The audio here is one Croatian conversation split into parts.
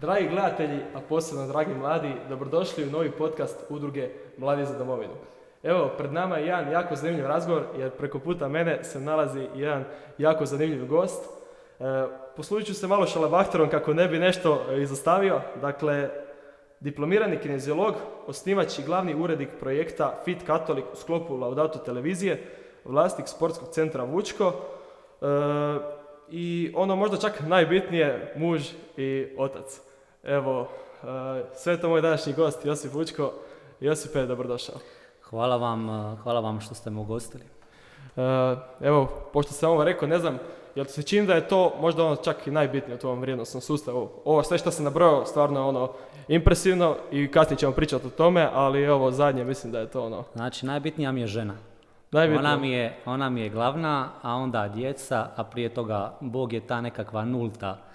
Dragi gledatelji, a posebno dragi mladi, dobrodošli u novi podcast udruge Mladi za domovinu. Evo, pred nama je jedan jako zanimljiv razgovor, jer preko puta mene se nalazi jedan jako zanimljiv gost. E, poslužit ću se malo šalabahtorom kako ne bi nešto izostavio. Dakle, diplomirani kineziolog, osnivač i glavni urednik projekta Fit Katolik u sklopu Laudato televizije, vlasnik sportskog centra Vučko, e, i ono možda čak najbitnije, muž i otac. Evo, uh, sve to moj današnji gost, Josip Vučko. Josipe, dobrodošao. Hvala vam, uh, hvala vam što ste me ugostili. Uh, evo, pošto sam ovo rekao, ne znam, jel se čini da je to možda ono čak i najbitnije u tvojom vrijednostnom sustavu? Ovo sve što sam nabrojao stvarno ono impresivno i kasnije ćemo pričati o tome, ali ovo zadnje mislim da je to ono... Znači, najbitnija mi je žena. Najbitnije. Ona mi, je, ona mi je glavna, a onda djeca, a prije toga Bog je ta nekakva nulta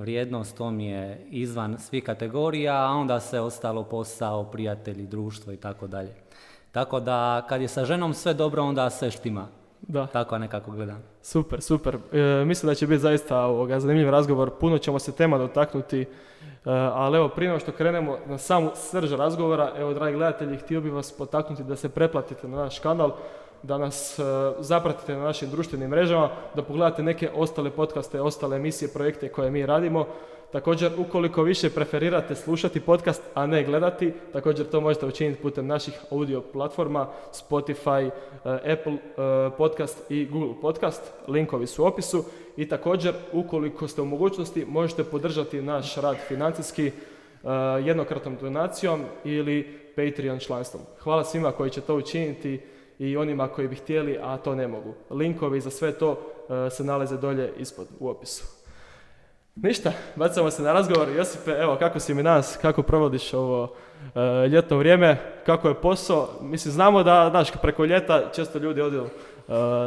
vrijednost, to mi je izvan svih kategorija, a onda se ostalo posao, prijatelji, društvo i tako dalje. Tako da kad je sa ženom sve dobro, onda sve štima. Da. Tako nekako gledam. Super, super. E, mislim da će biti zaista ovoga, zanimljiv razgovor. Puno ćemo se tema dotaknuti, e, ali evo prije nego što krenemo na samu srž razgovora, evo dragi gledatelji, htio bih vas potaknuti da se pretplatite na naš kanal da nas e, zapratite na našim društvenim mrežama, da pogledate neke ostale podcaste, ostale emisije, projekte koje mi radimo. Također, ukoliko više preferirate slušati podcast, a ne gledati, također to možete učiniti putem naših audio platforma, Spotify, e, Apple e, podcast i Google podcast. Linkovi su u opisu. I također, ukoliko ste u mogućnosti, možete podržati naš rad financijski jednokratnom donacijom ili Patreon članstvom. Hvala svima koji će to učiniti i onima koji bi htjeli, a to ne mogu. Linkovi za sve to e, se nalaze dolje ispod u opisu. Ništa, bacamo se na razgovor. Josipe, evo, kako si mi nas, kako provodiš ovo e, ljetno vrijeme, kako je posao? Mislim, znamo da, znaš, preko ljeta često ljudi odu e,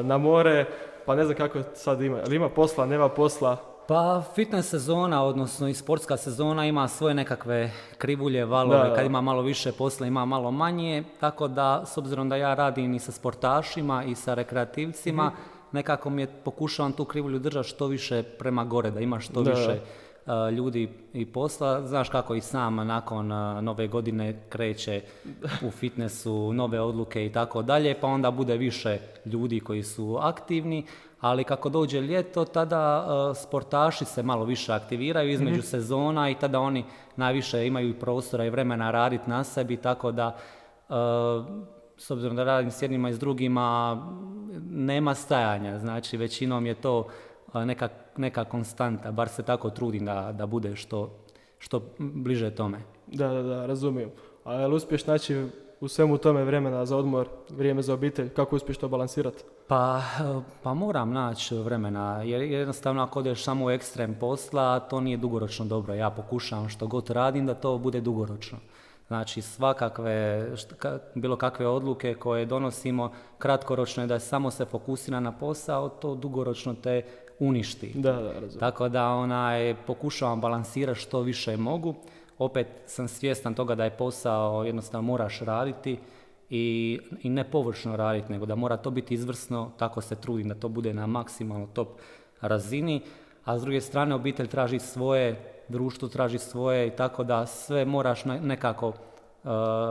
na more, pa ne znam kako sad ima. Ali ima posla, nema posla? Pa fitness sezona, odnosno i sportska sezona ima svoje nekakve krivulje, valove, kad ima malo više posla, ima malo manje, tako da s obzirom da ja radim i sa sportašima i sa rekreativcima, mhm. nekako mi je pokušavam tu krivulju držati što više prema gore, da ima što više ljudi i posla. Znaš kako i sam nakon nove godine kreće u fitnessu, nove odluke i tako dalje, pa onda bude više ljudi koji su aktivni, ali kako dođe ljeto, tada sportaši se malo više aktiviraju između mhm. sezona i tada oni najviše imaju prostora i vremena raditi na sebi, tako da s obzirom da radim s jednima i s drugima, nema stajanja, znači većinom je to neka, neka konstanta, bar se tako trudim da, da bude što, što bliže tome. Da, da, da, razumijem. A jel uspješ naći u svemu tome vremena za odmor, vrijeme za obitelj, kako uspješ to balansirati? Pa, pa moram naći vremena, jer jednostavno ako odeš samo u ekstrem posla, to nije dugoročno dobro. Ja pokušavam što god radim da to bude dugoročno. Znači svakakve, bilo kakve odluke koje donosimo kratkoročno je da samo se fokusira na posao, to dugoročno te uništi. Da, da, Tako da onaj, pokušavam balansirati što više mogu. Opet sam svjestan toga da je posao jednostavno moraš raditi i, i ne površno raditi, nego da mora to biti izvrsno, tako se trudim da to bude na maksimalno top razini. A s druge strane obitelj traži svoje, društvo traži svoje i tako da sve moraš nekako uh,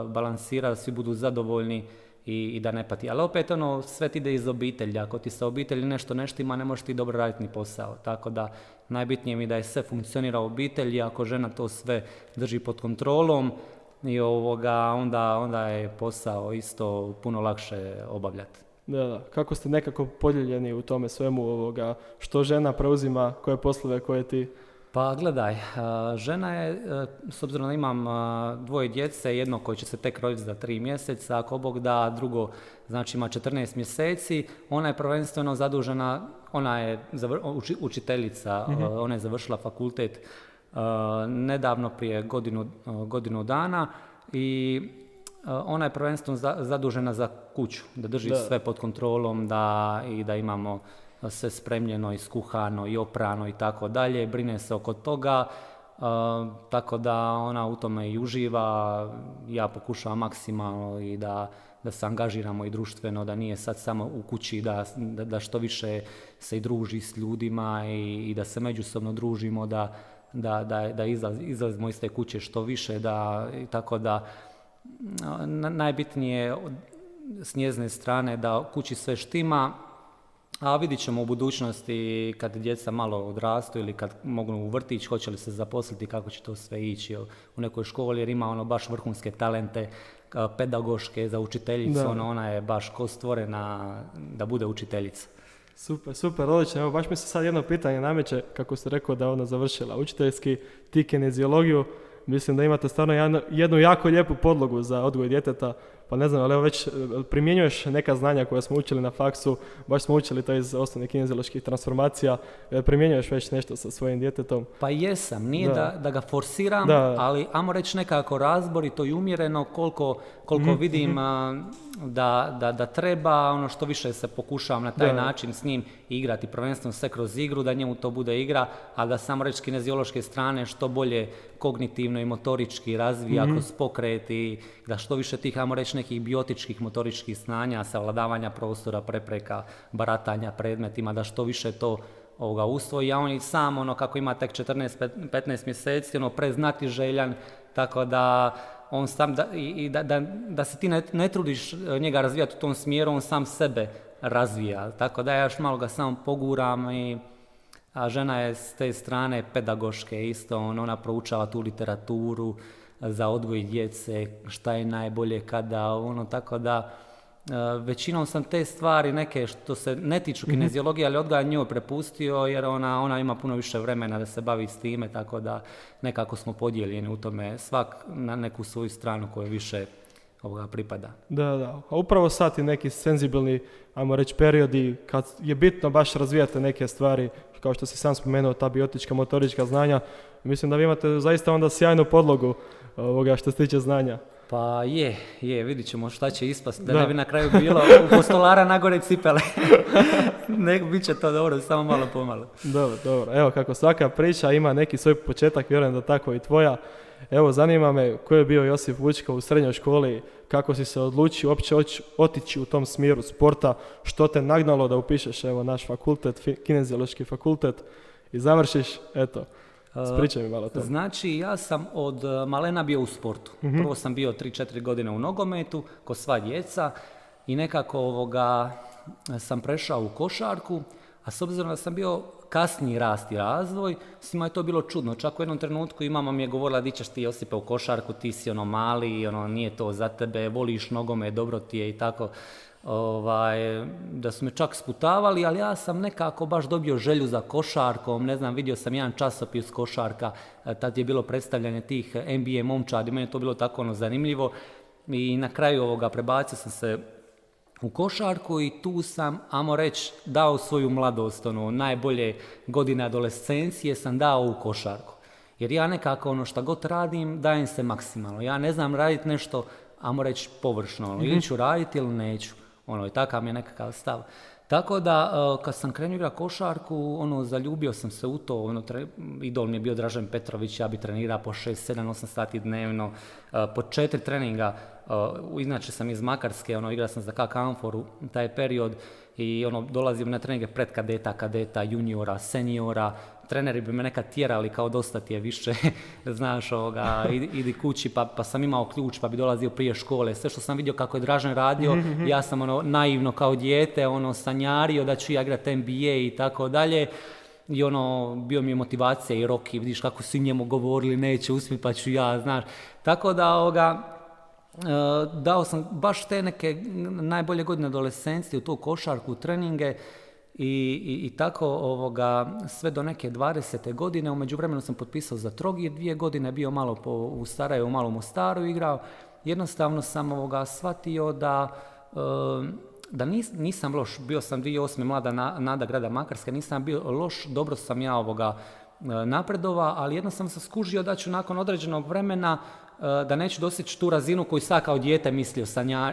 balansirati, svi budu zadovoljni i, i da ne pati. Ali opet ono, sve ti ide iz obitelji. Ako ti sa obitelji nešto nešto ima, ne možeš ti dobro raditi ni posao. Tako da najbitnije mi da je sve funkcionira u obitelji, ako žena to sve drži pod kontrolom i ovoga, onda, onda je posao isto puno lakše obavljati. Da, da. Kako ste nekako podijeljeni u tome svemu ovoga, što žena preuzima, koje poslove koje ti pa gledaj, žena je, e, s obzirom da imam dvoje djece, jedno koje će se tek roditi za tri mjeseca, ako Bog da, drugo znači ima 14 mjeseci, ona je prvenstveno zadužena, ona je učiteljica, mhm. ona je završila fakultet nedavno prije godinu, godinu dana i ona je prvenstveno zadužena za kuću, da drži sve pod kontrolom da, i da imamo sve spremljeno, iskuhano i oprano i tako dalje, brine se oko toga, tako da ona u tome i uživa, ja pokušavam maksimalno i da, da se angažiramo i društveno, da nije sad samo u kući, da, da, što više se i druži s ljudima i, i da se međusobno družimo, da, da, da, da izlazimo iz te kuće što više, da, tako da najbitnije s njezne strane da kući sve štima, a vidit ćemo u budućnosti kad djeca malo odrastu ili kad mogu u vrtić, hoće li se zaposliti, kako će to sve ići u nekoj školi jer ima ono baš vrhunske talente pedagoške za učiteljicu, ono, ona je baš ko stvorena da bude učiteljica. Super, super, odlično. Evo baš mi se sad jedno pitanje nameće, kako ste rekao da je ona završila učiteljski, ti kineziologiju, mislim da imate stvarno jednu jako lijepu podlogu za odgoj djeteta pa ne znam, ali evo već e, primjenjuješ neka znanja koja smo učili na faksu, baš smo učili to iz osnovnih kinezioloških transformacija, e, primjenjuješ već nešto sa svojim djetetom? Pa jesam, nije da, da, ga forsiram, ali amo reći nekako razborito i umjereno koliko, koliko mhm, vidim mhm. da, da, da, treba, ono što više se pokušavam na taj način s njim igrati, prvenstveno sve kroz igru, da njemu to bude igra, a da samo reći kineziološke strane što bolje kognitivno i motorički razvija mm kroz pokret i da što više tih, ajmo reći, nekih biotičkih motoričkih snanja, savladavanja prostora, prepreka, baratanja predmetima, da što više to ovoga usvoji, a on i sam, ono, kako ima tek 14-15 mjeseci, ono, preznati željan, tako da on sam, da, i, da, da, da, se ti ne, ne, trudiš njega razvijati u tom smjeru, on sam sebe razvija, tako da ja još malo ga samo poguram i a žena je s te strane pedagoške isto, on, ona proučava tu literaturu, za odgoj djece, šta je najbolje, kada, ono, tako da e, većinom sam te stvari neke što se ne tiču mhm. kineziologije, ali odgaja njoj prepustio jer ona, ona ima puno više vremena da se bavi s time, tako da nekako smo podijeljeni u tome, svak na neku svoju stranu koju više ovoga pripada. Da, da. A upravo sad i neki senzibilni, ajmo reći, periodi kad je bitno baš razvijati neke stvari, kao što si sam spomenuo, ta biotička, motorička znanja, mislim da vi imate zaista onda sjajnu podlogu ovoga što se tiče znanja. Pa je, je, vidit ćemo šta će ispast, da, ne bi na kraju bilo u postolara nagore cipele. ne, bit će to dobro, samo malo pomalo. Dobro, dobro. Evo, kako svaka priča ima neki svoj početak, vjerujem da tako i tvoja. Evo, zanima me ko je bio Josip Vučka u srednjoj školi, kako si se odlučio uopće otići u tom smjeru sporta, što te nagnalo da upišeš evo naš fakultet, kineziološki fakultet i završiš, eto, Spričaj mi malo to. Znači, ja sam od e, malena bio u sportu. Mhm. Prvo sam bio 3-4 godine u nogometu, ko sva djeca i nekako ovoga sam prešao u košarku, a s obzirom da sam bio kasniji rast i razvoj, svima je to bilo čudno. Čak u jednom trenutku i mama mi je govorila di ćeš ti Josipe u košarku, ti si ono mali, ono nije to za tebe, voliš nogome, dobro ti je i tako ovaj, da su me čak sputavali, ali ja sam nekako baš dobio želju za košarkom, ne znam, vidio sam jedan časopis košarka, e, tad je bilo predstavljanje tih NBA momčadi, meni je to bilo tako ono zanimljivo i na kraju ovoga prebacio sam se u košarku i tu sam, amo reći, dao svoju mladost, ono, najbolje godine adolescencije sam dao u košarku. Jer ja nekako ono što god radim, dajem se maksimalno. Ja ne znam raditi nešto, amo reći, površno. Ono, ili mhm. ću raditi ili neću. Ono, i takav mi je nekakav stav. Tako da, e, kad sam krenuo košarku, ono, zaljubio sam se u to, ono, idol mi je bio Dražen Petrović, ja bi trenirao po 6, 7, 8 sati dnevno, e, po četiri treninga, e, inače sam iz Makarske, ono, igrao sam za KK Amforu taj period i ono, dolazim na treninge pred kadeta, kadeta, juniora, seniora, treneri bi me nekad tjerali kao dosta ti je više, znaš, ovoga, idi, kući, pa, pa sam imao ključ, pa bi dolazio prije škole. Sve što sam vidio kako je Dražen radio, mhm, mhm. ja sam ono naivno kao dijete, ono sanjario da ću ja igrati NBA i tako dalje. I ono, bio mi je motivacija i roki, vidiš kako su njemu govorili, neće uspjeti, pa ću ja, znaš. Tako da, ovoga, e, dao sam baš te neke najbolje godine adolescencije u to košarku, treninge, i, i, i, tako ovoga, sve do neke 20. godine, u međuvremenu sam potpisao za Trogir, dvije godine bio malo po, u Sarajevu, malo u Mostaru igrao. Jednostavno sam ovoga shvatio da, da nis, nisam loš, bio sam 2008. mlada nada grada Makarske, nisam bio loš, dobro sam ja ovoga napredova, ali jednostavno sam skužio da ću nakon određenog vremena da neću doseći tu razinu koju sad kao dijete mislio,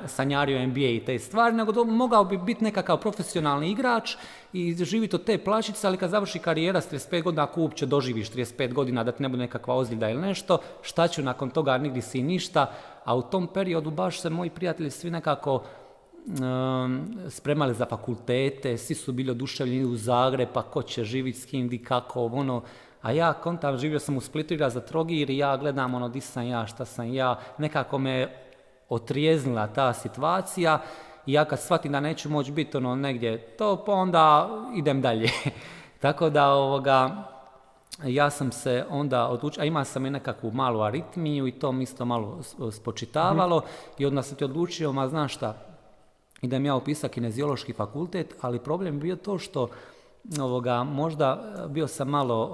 sanjario NBA i te stvari, nego mogao bi biti nekakav profesionalni igrač i živjeti od te plaćice, ali kad završi karijera s 35 godina, ako uopće doživiš 35 godina da ti ne bude nekakva ozljeda ili nešto, šta ću nakon toga, nigdje si ništa, a u tom periodu baš se moji prijatelji svi nekako spremali za fakultete, svi su bili oduševljeni u Zagreb, pa ko će živjeti s kim, di kako, ono, A ja kontam, živio sam u Splitu, igra za Trogir i ja gledam ono di sam ja, šta sam ja, nekako me otrijeznila ta situacija i ja kad shvatim da neću moći biti ono negdje to, pa onda idem dalje. Tako da ovoga, ja sam se onda odlučio, a imao sam i nekakvu malu aritmiju i to mi isto malo spočitavalo i onda sam ti odlučio, ma znaš šta, idem ja upisati kineziološki fakultet, ali problem je bio to što ovoga, možda bio sam malo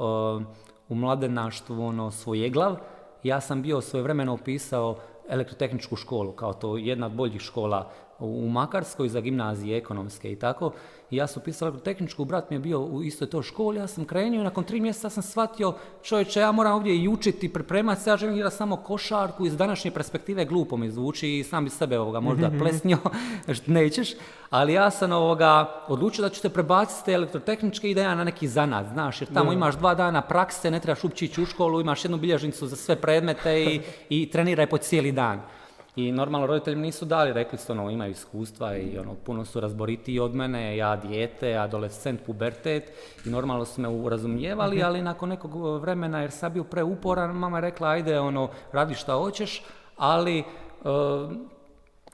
u mladenaštvu ono, svojeglav, ja sam bio svojevremeno upisao elektrotehničku školu, kao to jedna od boljih škola u Makarskoj za gimnazije ekonomske i tako. I ja sam upisao tehničku, brat mi je bio u istoj toj školi, ja sam krenio i nakon tri mjeseca sam shvatio, čovječe, ja moram ovdje i učiti, pripremati se, ja želim igrati samo košarku, iz današnje perspektive glupo mi zvuči i sam bi sebe ovoga možda mhm. plesnio, nećeš, ali ja sam ovoga odlučio da ću se prebaciti te elektrotehničke i da ja na neki zanat, znaš, jer tamo imaš dva dana prakse, ne trebaš uopće ići u školu, imaš jednu bilježnicu za sve predmete i, i treniraj po cijeli dan. I normalno roditelji mi nisu dali, rekli su ono, imaju iskustva i ono, puno su razboritiji od mene, ja dijete, adolescent, pubertet i normalno su me urazumijevali, mhm. ali nakon nekog vremena jer sam bio preuporan, mama je rekla ajde ono, radi šta hoćeš, ali e,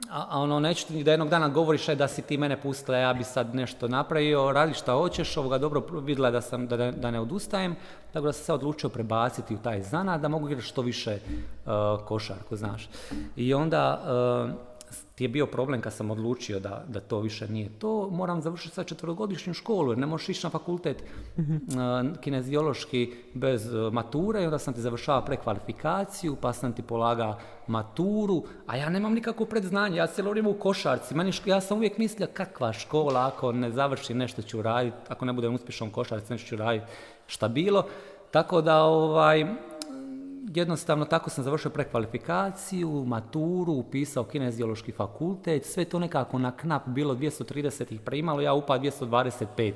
a, ono, neću ti da jednog dana govoriš da si ti mene pustila, ja bi sad nešto napravio, radi šta hoćeš, ovoga dobro vidjela da, sam, da, da ne odustajem, tako da sam se odlučio prebaciti u taj zana da mogu igrati što više uh, košarku, znaš. I onda uh, ti je bio problem kad sam odlučio da, da to više nije to, moram završiti sad četvrogodišnju školu jer ne možeš ići na fakultet mm kineziološki bez uh, mature i onda sam ti završava prekvalifikaciju, pa sam ti polaga maturu, a ja nemam nikakvo predznanje, ja cijelo vrijeme u košarci, Meni ja sam uvijek mislio kakva škola, ako ne završim nešto ću raditi, ako ne budem uspješan u košarci nešto ću raditi, šta bilo, tako da ovaj, jednostavno tako sam završio prekvalifikaciju, maturu, upisao kineziološki fakultet, sve to nekako na knap bilo 230 ih primalo, ja upao 225.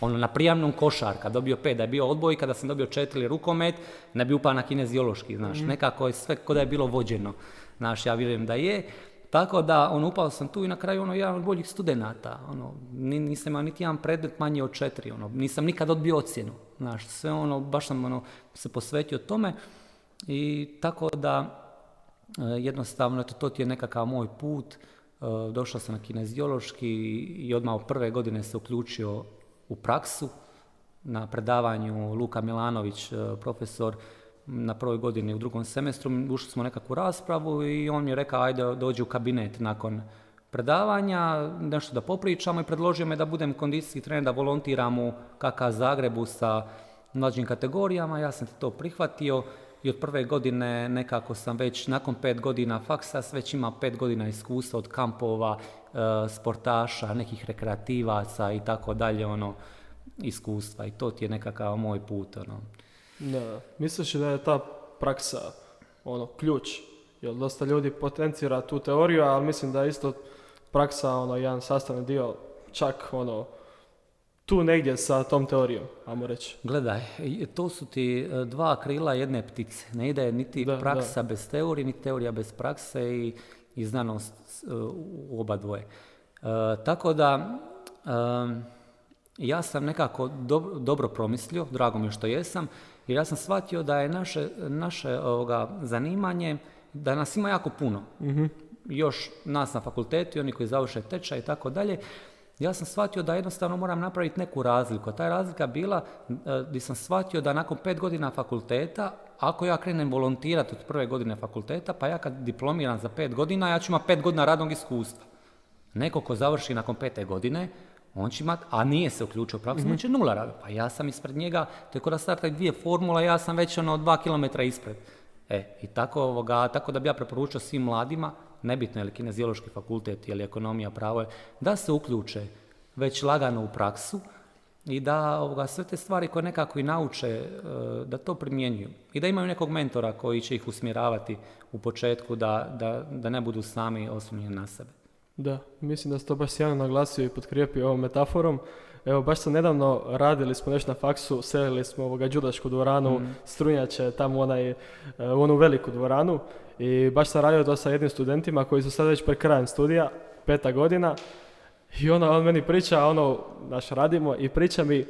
Ono na prijamnom košarka, dobio pet, da je bio odboj, kada sam dobio četiri rukomet, ne bi upao na kineziološki, znaš, mhm. nekako je sve kod da je bilo vođeno, znaš, ja vjerujem da je. Tako da, ono, upao sam tu i na kraju, ono, jedan od boljih studenata, ono, nisam imao niti jedan predmet manje od četiri, ono, nisam nikad odbio ocjenu, znaš, sve ono, baš sam, ono, se posvetio tome. I tako da e, jednostavno to, to ti je nekakav moj put. E, došao sam na kineziološki i odmah u prve godine se uključio u praksu na predavanju Luka Milanović, e, profesor na prvoj godini u drugom semestru. Ušli smo nekakvu raspravu i on mi je rekao ajde dođi u kabinet nakon predavanja, nešto da popričamo i predložio me da budem kondicijski trener, da volontiram u KK Zagrebu sa mlađim kategorijama. Ja sam to prihvatio i od prve godine nekako sam već nakon pet godina faksa već ima pet godina iskustva od kampova, e, sportaša, nekih rekreativaca i tako dalje, ono, iskustva. I to ti je nekakav moj put, ono. Da, misliš da je ta praksa, ono, ključ, jer dosta ljudi potencira tu teoriju, ali mislim da je isto praksa, ono, jedan sastavni dio, čak, ono, tu negdje sa tom teorijom, ajmo reći. Gledaj, to su ti e, dva krila jedne ptice. Ne ide niti praksa bez teorije, niti teorija bez prakse i, i znanost e, u oba dvoje. E, tako da, ja sam nekako dobro promislio, drago mi je što jesam, jer ja sam shvatio da je naše, naše ovoga, zanimanje, da nas ima jako puno. mm Još nas na fakultetu, oni koji završe tečaj i tako dalje, ja sam shvatio da jednostavno moram napraviti neku razliku. A ta je razlika bila gdje sam shvatio da nakon pet godina fakulteta, ako ja krenem volontirati od prve godine fakulteta, pa ja kad diplomiram za pet godina, ja ću imati pet godina radnog iskustva. Neko ko završi nakon pete godine, on će imati, a nije se uključio u praksu, mm će nula rada. Pa ja sam ispred njega, to je kod da startaju dvije formula, ja sam već ono dva kilometra ispred. E, i tako, ovoga, tako da bi ja preporučio svim mladima, nebitno je li kineziološki fakultet ili ekonomija, pravo je, da se uključe već lagano u praksu i da ovoga, sve te stvari koje nekako i nauče, e, da to primjenjuju. I da imaju nekog mentora koji će ih usmjeravati u početku da, da, da ne budu sami oslonjeni na sebe. Da, mislim da ste to baš sjajno naglasio i potkrijepio ovom metaforom. Evo, baš sam nedavno radili smo nešto na faksu, selili smo ovoga đudašku dvoranu, mm. strunjače, tamo onaj, e, u onu veliku dvoranu i baš sam radio to sa jednim studentima koji su sad već pred krajem studija, peta godina i ono, on meni priča, ono, naš radimo i priča mi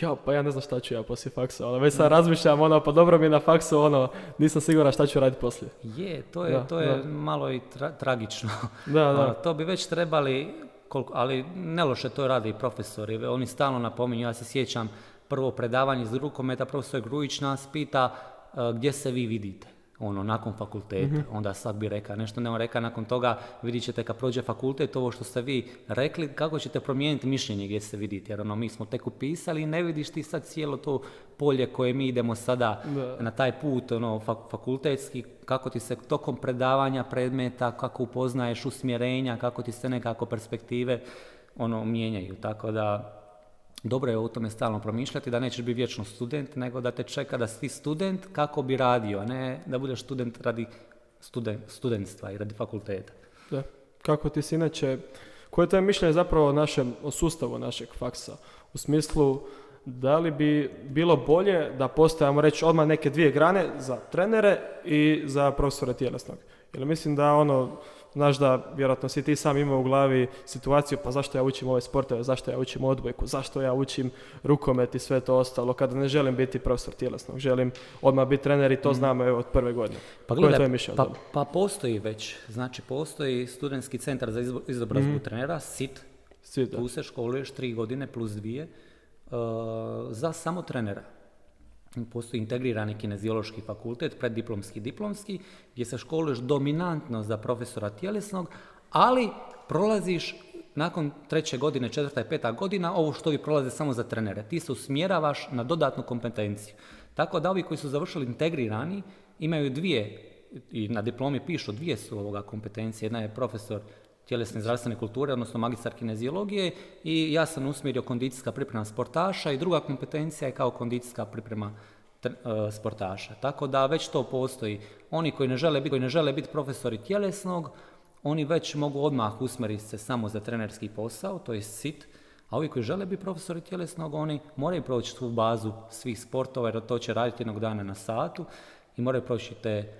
ja, pa ja ne znam šta ću ja poslije faksa, ali već sad razmišljam, ono, pa dobro mi je na faksu, ono, nisam siguran šta ću raditi poslije. Je, to je, to je malo i tragično. Da, da. Ono, to bi već trebali, koliko, ali ne loše to rade i profesori, oni stalno napominju, ja se sjećam prvo predavanje iz rukometa, profesor Grujić nas pita e, gdje se vi vidite ono, nakon fakulteta. Mhm. Onda sad bi rekao nešto, ne on reka nakon toga vidit ćete kad prođe fakultet, ovo što ste vi rekli, kako ćete promijeniti mišljenje gdje se vidite, jer ono, mi smo tek upisali i ne vidiš ti sad cijelo to polje koje mi idemo sada na taj put, ono, fakultetski, kako ti se tokom predavanja predmeta, kako upoznaješ usmjerenja, kako ti se nekako perspektive, ono, mijenjaju, tako da dobro je o tome stalno promišljati, da nećeš biti vječno student, nego da te čeka da si student kako bi radio, a ne da budeš student radi studen, studentstva i radi fakulteta. Da. Kako ti si inače, koje je mišljenje zapravo o našem, o sustavu našeg faksa? U smislu, da li bi bilo bolje da postojamo reći odmah neke dvije grane za trenere i za profesore tjelesnog? Jer mislim da ono, Znaš da vjerojatno si ti sam imao u glavi situaciju pa zašto ja učim ove sportove, zašto ja učim odbojku, zašto ja učim rukomet i sve to ostalo, kada ne želim biti profesor tjelesnog, želim odmah biti trener i to mm. znamo evo, od prve godine. Pa gledaj, pa, pa, postoji već, znači postoji studentski centar za izobrazbu mm. trenera, SIT, SIT tu se školuješ tri godine plus dvije, uh, za samo trenera postoji integrirani kineziološki fakultet, preddiplomski diplomski, gdje se školuješ dominantno za profesora tjelesnog, ali prolaziš nakon treće godine, četvrta i peta godina, ovo što vi prolaze samo za trenere. Ti se usmjeravaš na dodatnu kompetenciju. Tako da ovi koji su završili integrirani imaju dvije, i na diplomi pišu, dvije su kompetencije. Jedna je profesor tjelesne zdravstvene kulture, odnosno magistar kineziologije i ja sam usmjerio kondicijska priprema sportaša i druga kompetencija je kao kondicijska priprema e, sportaša. Tako da već to postoji. Oni koji ne žele biti, koji ne žele biti profesori tjelesnog, oni već mogu odmah usmjeriti se samo za trenerski posao, to je sit, a ovi koji žele biti profesori tjelesnog, oni moraju proći tu bazu svih sportova, jer to će raditi jednog dana na satu i moraju proći te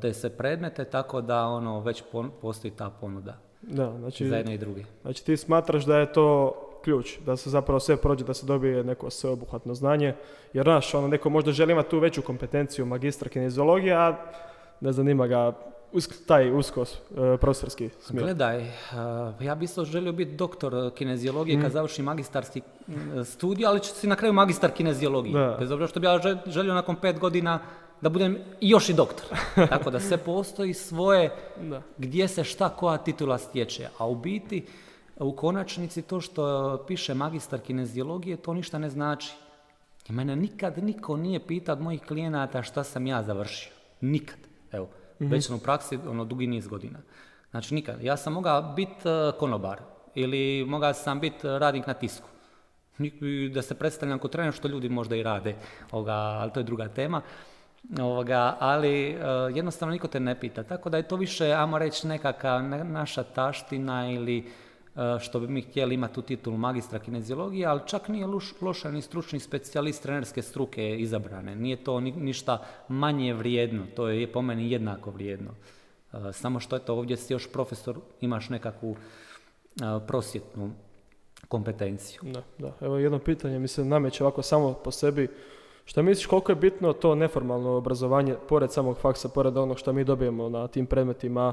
te se predmete, tako da ono već postoji ta ponuda da, znači, za jedne i druge. Znači ti smatraš da je to ključ, da se zapravo sve prođe, da se dobije neko sveobuhvatno znanje, jer naš, ono, neko možda želi imati tu veću kompetenciju magistra kineziologije, a ne zanima ga taj usko uh, profesorski smjer. Gledaj, uh, ja bi isto želio biti doktor kineziologije kad mm. završi magistarski studij, ali ću si na kraju magistar kineziologije. Bez obzira što bi ja želio nakon pet godina da budem još i doktor. Tako da sve postoji svoje da. gdje se šta koja titula stječe. A u biti, u konačnici to što piše magistar kineziologije, to ništa ne znači. I mene nikad niko nije pitao od mojih klijenata šta sam ja završio. Nikad. Evo, mm već sam u praksi ono, dugi niz godina. Znači nikad. Ja sam mogao biti e, konobar ili mogao sam biti radnik na tisku. Da se predstavljam kao trener što ljudi možda i rade, ovoga, ali to je druga tema. Ovoga, ali uh, jednostavno niko te ne pita. Tako da je to više, ajmo reći, nekakva naša taština ili uh, što bi mi htjeli imati tu titulu magistra kineziologije, ali čak nije loš, loša ni stručni specijalist trenerske struke izabrane. Nije to ni, ništa manje vrijedno, to je po meni jednako vrijedno. Uh, samo što je to ovdje si još profesor, imaš nekakvu prosjetnu kompetenciju. Da, da. Evo jedno pitanje mi se nameće ovako samo po sebi Šta misliš koliko je bitno to neformalno obrazovanje, pored samog faksa, pored onog što mi dobijemo na tim predmetima,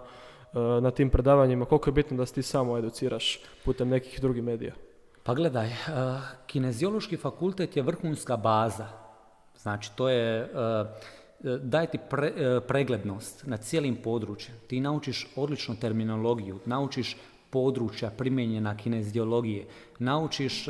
e, na tim predavanjima, koliko je bitno da se ti samo educiraš putem nekih drugih medija? Pa gledaj, uh, kineziološki fakultet je vrhunska baza. Znači, to je, uh, daje ti preglednost na cijelim područjem. Ti naučiš odličnu terminologiju, naučiš područja primjenjena kineziologije, naučiš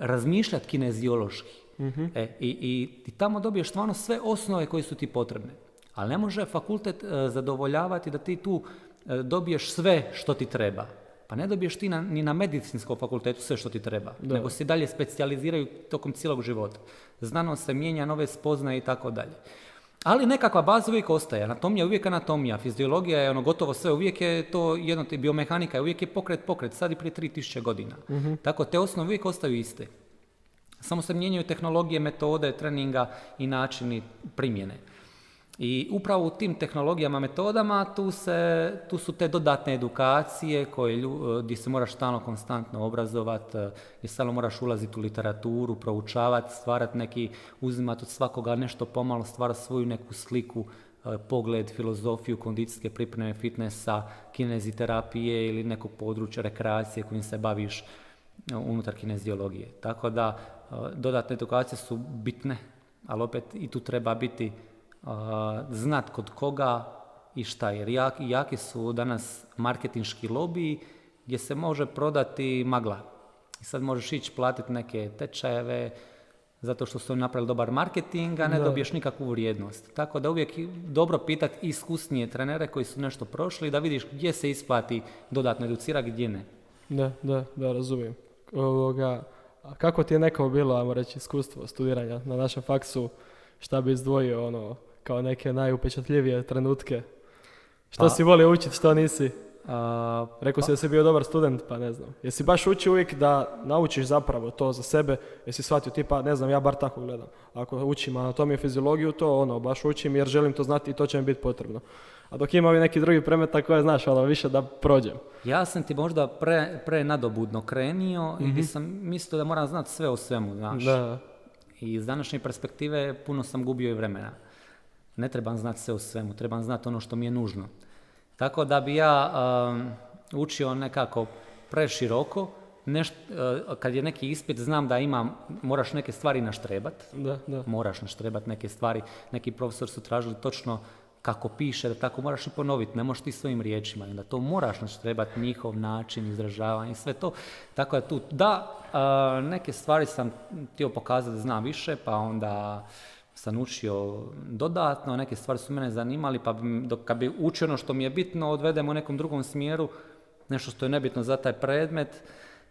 razmišljati kineziološki mm E, i, i, i, tamo dobiješ stvarno sve osnove koje su ti potrebne. Ali ne može fakultet e, zadovoljavati da ti tu e, dobiješ sve što ti treba. Pa ne dobiješ ti na, ni na medicinskom fakultetu sve što ti treba, nego se dalje specijaliziraju tokom cijelog života. Znanost se mijenja, nove spoznaje i tako dalje. Ali nekakva baza uvijek ostaje. Anatomija je uvijek anatomija, fiziologija je ono gotovo sve, uvijek je to jedno, biomehanika je uvijek je pokret, pokret, sad i prije 3000 godina. mm Tako te osnove uvijek ostaju iste. Samo se mijenjaju tehnologije, metode treninga i načini primjene. I upravo u tim tehnologijama, metodama, tu, se, tu su te dodatne edukacije koje, gdje se moraš stalno konstantno obrazovati, gdje stalno moraš ulaziti u literaturu, proučavati, stvarati neki, uzimati od svakoga nešto pomalo, stvarati svoju neku sliku, e, pogled, filozofiju, kondicijske pripreme, fitnessa, kineziterapije ili nekog područja rekreacije kojim se baviš e, unutar kineziologije. Tako da e, dodatne edukacije su bitne, ali opet i tu treba biti uh, znat kod koga i šta, jer jak, jaki su danas marketinški lobiji gdje se može prodati magla. I sad možeš ići platiti neke tečajeve zato što su oni napravili dobar marketing, a ne Da. dobiješ nikakvu vrijednost. Tako da uvijek je dobro pitati iskusnije trenere koji su nešto prošli da vidiš gdje se isplati dodatno educirati, gdje ne. Da, da, da, razumijem. Ovoga, a kako ti je neko bilo, ajmo reći, iskustvo studiranja na našem faksu? Šta bi izdvojio, ono, kao neke najupečatljivije trenutke? Što Pa- si volio učiti, što nisi? A, Rekao si da si bio dobar student, pa ne znam. Jesi baš učio uvijek da naučiš zapravo to za sebe? Jesi shvatio tipa, ne znam, ja bar tako gledam. Ako učim anatomiju, fiziologiju, to ono, baš učim jer želim to znati i to će mi biti potrebno. A dok ima neki drugi predmeta koje znaš, ono, više da prođem. Ja sam ti možda pre, pre nadobudno krenio i gdje sam mislio da moram znati sve o svemu, znaš. Mhm. Da, I iz današnje perspektive puno sam gubio i vremena. Ne trebam znati sve o svemu, trebam znati ono što mi je nužno. Tako da bi ja um, učio nekako preširoko, neš, uh, kad je neki ispit znam da imam, moraš neke stvari naštrebat, da, da. moraš naštrebat neke stvari, neki profesor su tražili točno kako piše, da tako moraš i ponoviti, ne možeš ti svojim riječima, onda to moraš naštrebat, njihov način izražavanja i sve to. Tako da tu, da, a, neke stvari sam htio pokazati da znam više, pa onda sam učio dodatno, neke stvari su mene zanimali, pa dok, kad bi učio ono što mi je bitno, odvedemo u nekom drugom smjeru, nešto što je nebitno za taj predmet,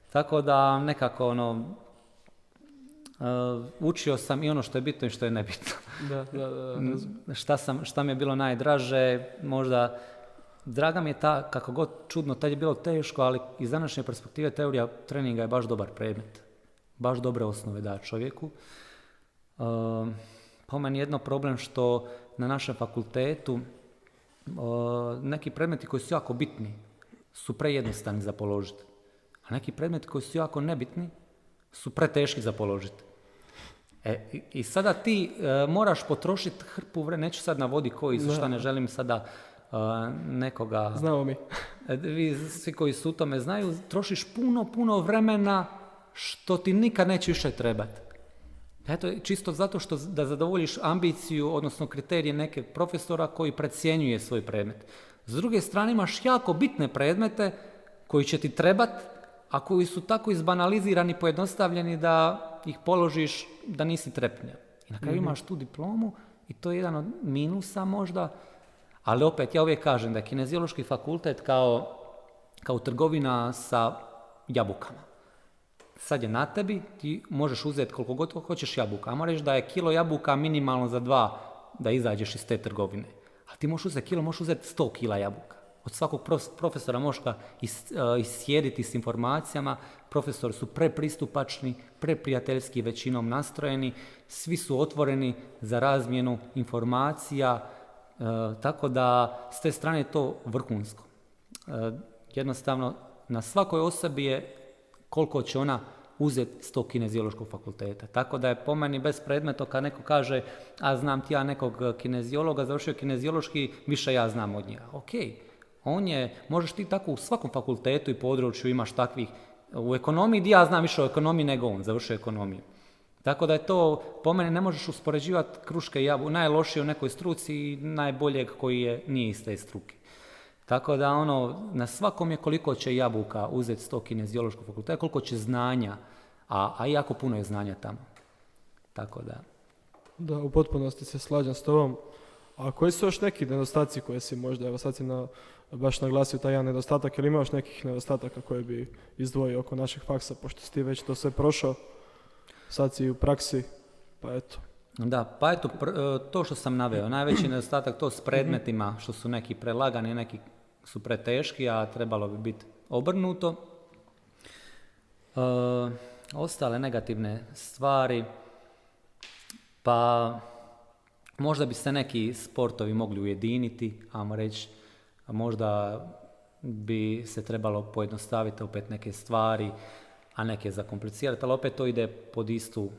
tako da nekako ono, Uh, učio sam i ono što je bitno i što je nebitno. Da, da, da, da, šta, sam, šta mi je bilo najdraže, možda draga mi je ta, kako god čudno, tad je bilo teško, ali iz današnje perspektive teorija treninga je baš dobar predmet. Baš dobre osnove da čovjeku. Uh, po meni jedno problem što na našem fakultetu neki predmeti koji su jako bitni su prejednostavni za položiti. A neki predmeti koji su jako nebitni su preteški za položiti. E, i- sada ti e, moraš potrošiti hrpu vremena, neću sad navoditi koji su, šta ne želim sada e, nekoga, Znamo mi. E, vi svi koji su u tome znaju, trošiš puno, puno vremena što ti nikad neće više trebati. Eto, čisto zato što da zadovoljiš ambiciju, odnosno kriterije neke profesora koji precjenjuje svoj predmet. S druge strane imaš jako bitne predmete koji će ti trebat, a koji su tako izbanalizirani, pojednostavljeni da ih položiš da nisi trepnja. I na kraju imaš tu diplomu i to je jedan od minusa možda, ali opet ja uvijek kažem da je kineziološki fakultet kao, kao trgovina sa jabukama sad je na tebi, ti možeš uzeti koliko god hoćeš jabuka. Ajmo reći da je kilo jabuka minimalno za dva da izađeš iz te trgovine. A ti možeš uzeti kilo, možeš uzeti 100 kila jabuka. Od svakog prof- profesora možeš ga is, uh, iscijediti s informacijama. Profesori su prepristupačni, preprijateljski većinom nastrojeni, svi su otvoreni za razmjenu informacija, uh, tako da s te strane je to vrhunsko. Uh, jednostavno, na svakoj osobi je koliko će ona uzeti s tog kineziološkog fakulteta. Tako da je po meni bez predmeta kad neko kaže, a znam ti ja nekog kineziologa, završio kineziološki, više ja znam od njega. Ok, on je, možeš ti tako u svakom fakultetu i području imaš takvih, u ekonomiji, di ja znam više o ekonomiji nego on, završio ekonomiju. Tako da je to, po meni ne možeš uspoređivati kruške i jabu, najlošije u nekoj struci i najboljeg koji je, nije iz te struke. Tako da ono, na svakom je koliko će jabuka uzeti s tog kineziološkog fakulteta, koliko će znanja, a, a jako puno je znanja tamo. Tako da, Da, u potpunosti se slažem s tobom. A koji su još neki nedostaci koje si možda, evo sad si na, baš naglasio taj jedan nedostatak, ili imaš nekih nedostataka koje bi izdvojio oko našeg faksa, pošto si ti već to sve prošao, sad si u praksi, pa eto. Da, pa eto, pr- e, to što sam naveo, najveći nedostatak to s predmetima, što su neki prelagani, neki su preteški, a trebalo bi biti obrnuto. E, ostale negativne stvari, pa Možda bi se neki sportovi mogli ujediniti, ajmo reći, a možda bi se trebalo pojednostaviti opet neke stvari, a neke zakomplicirati, ali opet to ide pod istu,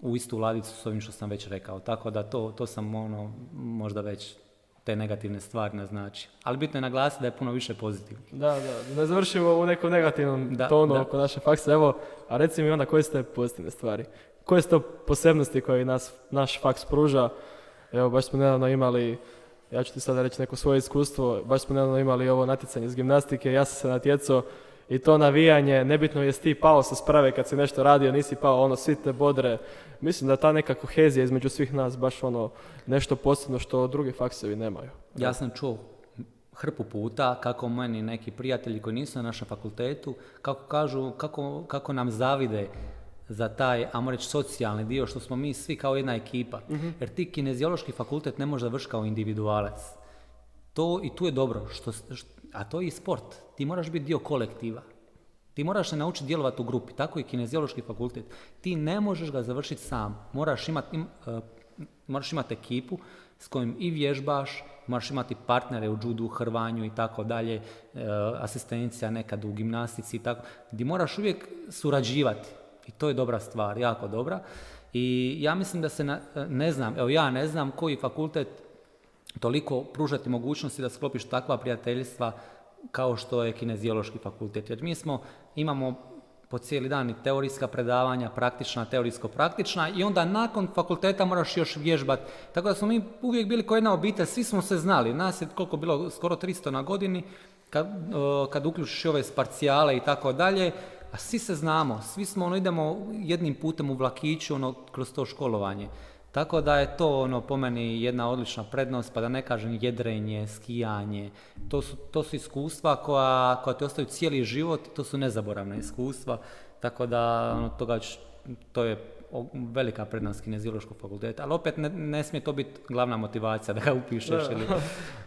u istu ladicu s ovim što sam već rekao. Tako da to, to sam ono, možda već te negativne stvari naznači. Ali bitno je naglasiti da je puno više pozitivno. Da, da, ne završimo u nekom negativnom tonu oko naše faksa. Evo, a reci mi onda koje su te pozitivne stvari? Koje su to posebnosti koje nas, naš faks pruža? Evo, baš smo nedavno imali, ja ću ti sada reći neko svoje iskustvo, baš smo nedavno imali ovo natjecanje iz gimnastike, ja sam se natjecao i to navijanje, nebitno jesi ti pao sa sprave kad si nešto radio, nisi pao, ono, svi te bodre. Mislim da ta neka kohezija između svih nas baš ono nešto posebno što drugi faksevi nemaju. Ja sam čuo hrpu puta kako meni neki prijatelji koji nisu na našem fakultetu, kako kažu, kako, kako nam zavide za taj, ajmo reći, socijalni dio, što smo mi svi kao jedna ekipa. Mhm. Jer ti kineziološki fakultet ne može završiti kao individualac. To i tu je dobro, što, a to je i sport. Ti moraš biti dio kolektiva. Ti moraš se naučiti djelovati u grupi, tako i kineziološki fakultet. Ti ne možeš ga završiti sam. Moraš imati, im, uh, moraš imati ekipu s kojim i vježbaš, moraš imati partnere u judu, hrvanju i tako dalje, e, asistencija nekad u gimnastici i tako, gdje moraš uvijek surađivati. I to je dobra stvar, jako dobra. I ja mislim da se, na, ne znam, evo ja ne znam koji fakultet toliko pružati mogućnosti da sklopiš takva prijateljstva kao što je kineziološki fakultet. Jer mi smo, imamo po cijeli dan i teorijska predavanja, praktična, teorijsko-praktična i onda nakon fakulteta moraš još vježbati. Tako da smo mi uvijek bili kao jedna obitelj, svi smo se znali. Nas je koliko bilo, skoro 300 na godini, kad, kad uključiš ove sparcijale i tako dalje, a svi se znamo, svi smo, ono, idemo jednim putem u vlakiću, ono, kroz to školovanje. Tako da je to ono po meni jedna odlična prednost, pa da ne kažem jedrenje, skijanje. To su, to su iskustva koja, koja te ostaju cijeli život, to su nezaboravna iskustva. Tako da ono, toga, to je velika prednost kineziološkog fakulteta, ali opet ne, ne, smije to biti glavna motivacija da ga upišeš. Ili,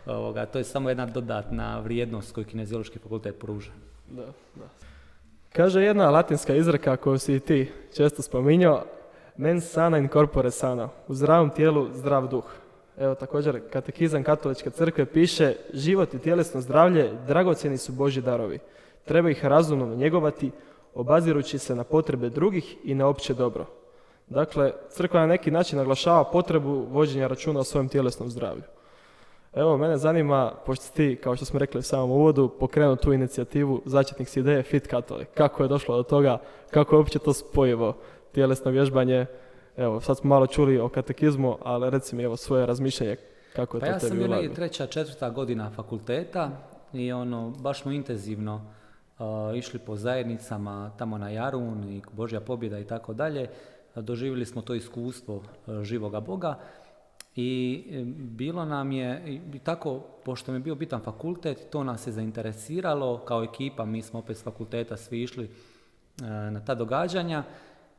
ovoga, to je samo jedna dodatna vrijednost koju kineziološki fakultet pruža. Da, da. Kaže jedna latinska izreka koju si ti često spominjao, mens sana in corpore sana, u zdravom tijelu zdrav duh. Evo također katekizam katoličke crkve piše život i tjelesno zdravlje dragocjeni su Boži darovi. Treba ih razumno njegovati, obazirući se na potrebe drugih i na opće dobro. Dakle, crkva na neki način naglašava potrebu vođenja računa o svojem tjelesnom zdravlju. Evo, mene zanima, pošto ti, kao što smo rekli u samom uvodu, pokrenuo tu inicijativu začetnik s ideje Fit Katolik. Kako je došlo do toga, kako je uopće to spojivo, tjelesno vježbanje? Evo, sad smo malo čuli o katekizmu, ali reci mi evo svoje razmišljanje kako je pa to ja tebi sam bila i treća, četvrta godina fakulteta i ono, baš smo intenzivno išli po zajednicama tamo na Jarun i Božja pobjeda i tako dalje. Doživjeli smo to iskustvo živoga Boga i e, bilo nam je, i tako, pošto mi je bio bitan fakultet, to nas je zainteresiralo kao ekipa, mi smo opet s fakulteta svi išli e, na ta događanja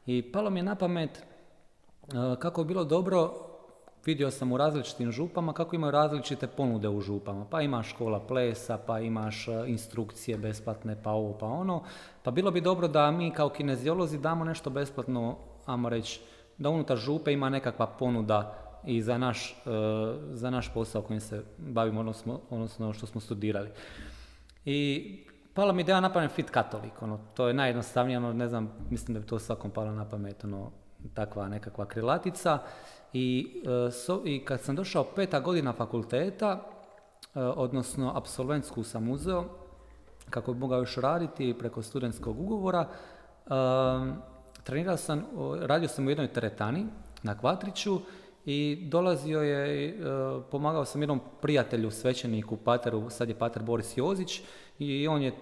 i palo mi je na pamet e, kako je bilo dobro, vidio sam u različitim župama kako imaju različite ponude u župama. Pa imaš škola plesa, pa imaš instrukcije besplatne, pa ovo, pa ono. Pa bilo bi dobro da mi kao kineziolozi damo nešto besplatno, ajmo reći, da unutar župe ima nekakva ponuda i za naš, e, za naš posao kojim se bavimo, odnosno, odnosno što smo studirali. I pala mi ideja na pamet fit katolik, ono, to je najjednostavnije, ono, ne znam, mislim da bi to svakom palo na pamet, ono, takva nekakva krilatica. I, e, I kad sam došao peta godina fakulteta, e, odnosno apsolventsku sam uzeo, kako bi mogao još raditi preko studentskog ugovora, trenirao sam, radio sam u jednoj teretani na Kvatriću i dolazio je, e, pomagao sam jednom prijatelju, svećeniku, pateru, sad je pater Boris Jozić i on je,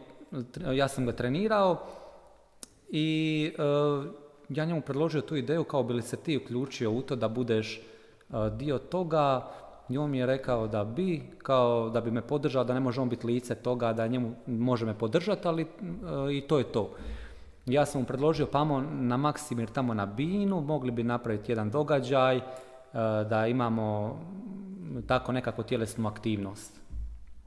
ja sam ga trenirao i e, ja njemu predložio tu ideju kao bi li se ti uključio u to da budeš e, dio toga i on mi je rekao da bi, kao da bi me podržao, da ne može on biti lice toga, da njemu može me podržati, ali i to je to. Ja sam mu predložio pa na Maksimir tamo na Binu, mogli bi napraviti jedan događaj, da imamo tako nekakvu tjelesnu aktivnost.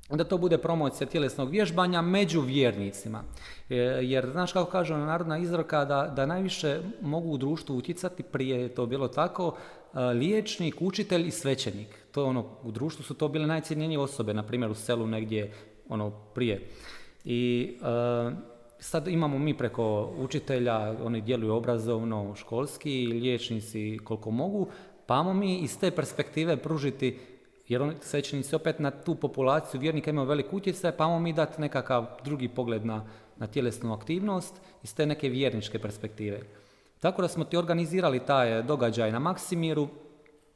da to bude promocija tjelesnog vježbanja među vjernicima. E, jer, znaš kako kaže narodna izraka, da, da najviše mogu u društvu utjecati, prije je to bilo tako, e, liječnik, učitelj i svećenik. To je ono, u društvu su to bile najcijenjenije osobe, na primjer u selu negdje ono prije. I sad imamo mi preko učitelja, oni djeluju obrazovno, školski, liječnici koliko mogu, pa mi iz te perspektive pružiti jer oni svećenici opet na tu populaciju vjernika imaju velik utjecaj, pa mi dati nekakav drugi pogled na, na tjelesnu aktivnost iz te neke vjerničke perspektive. Tako da smo ti organizirali taj događaj na Maksimiru,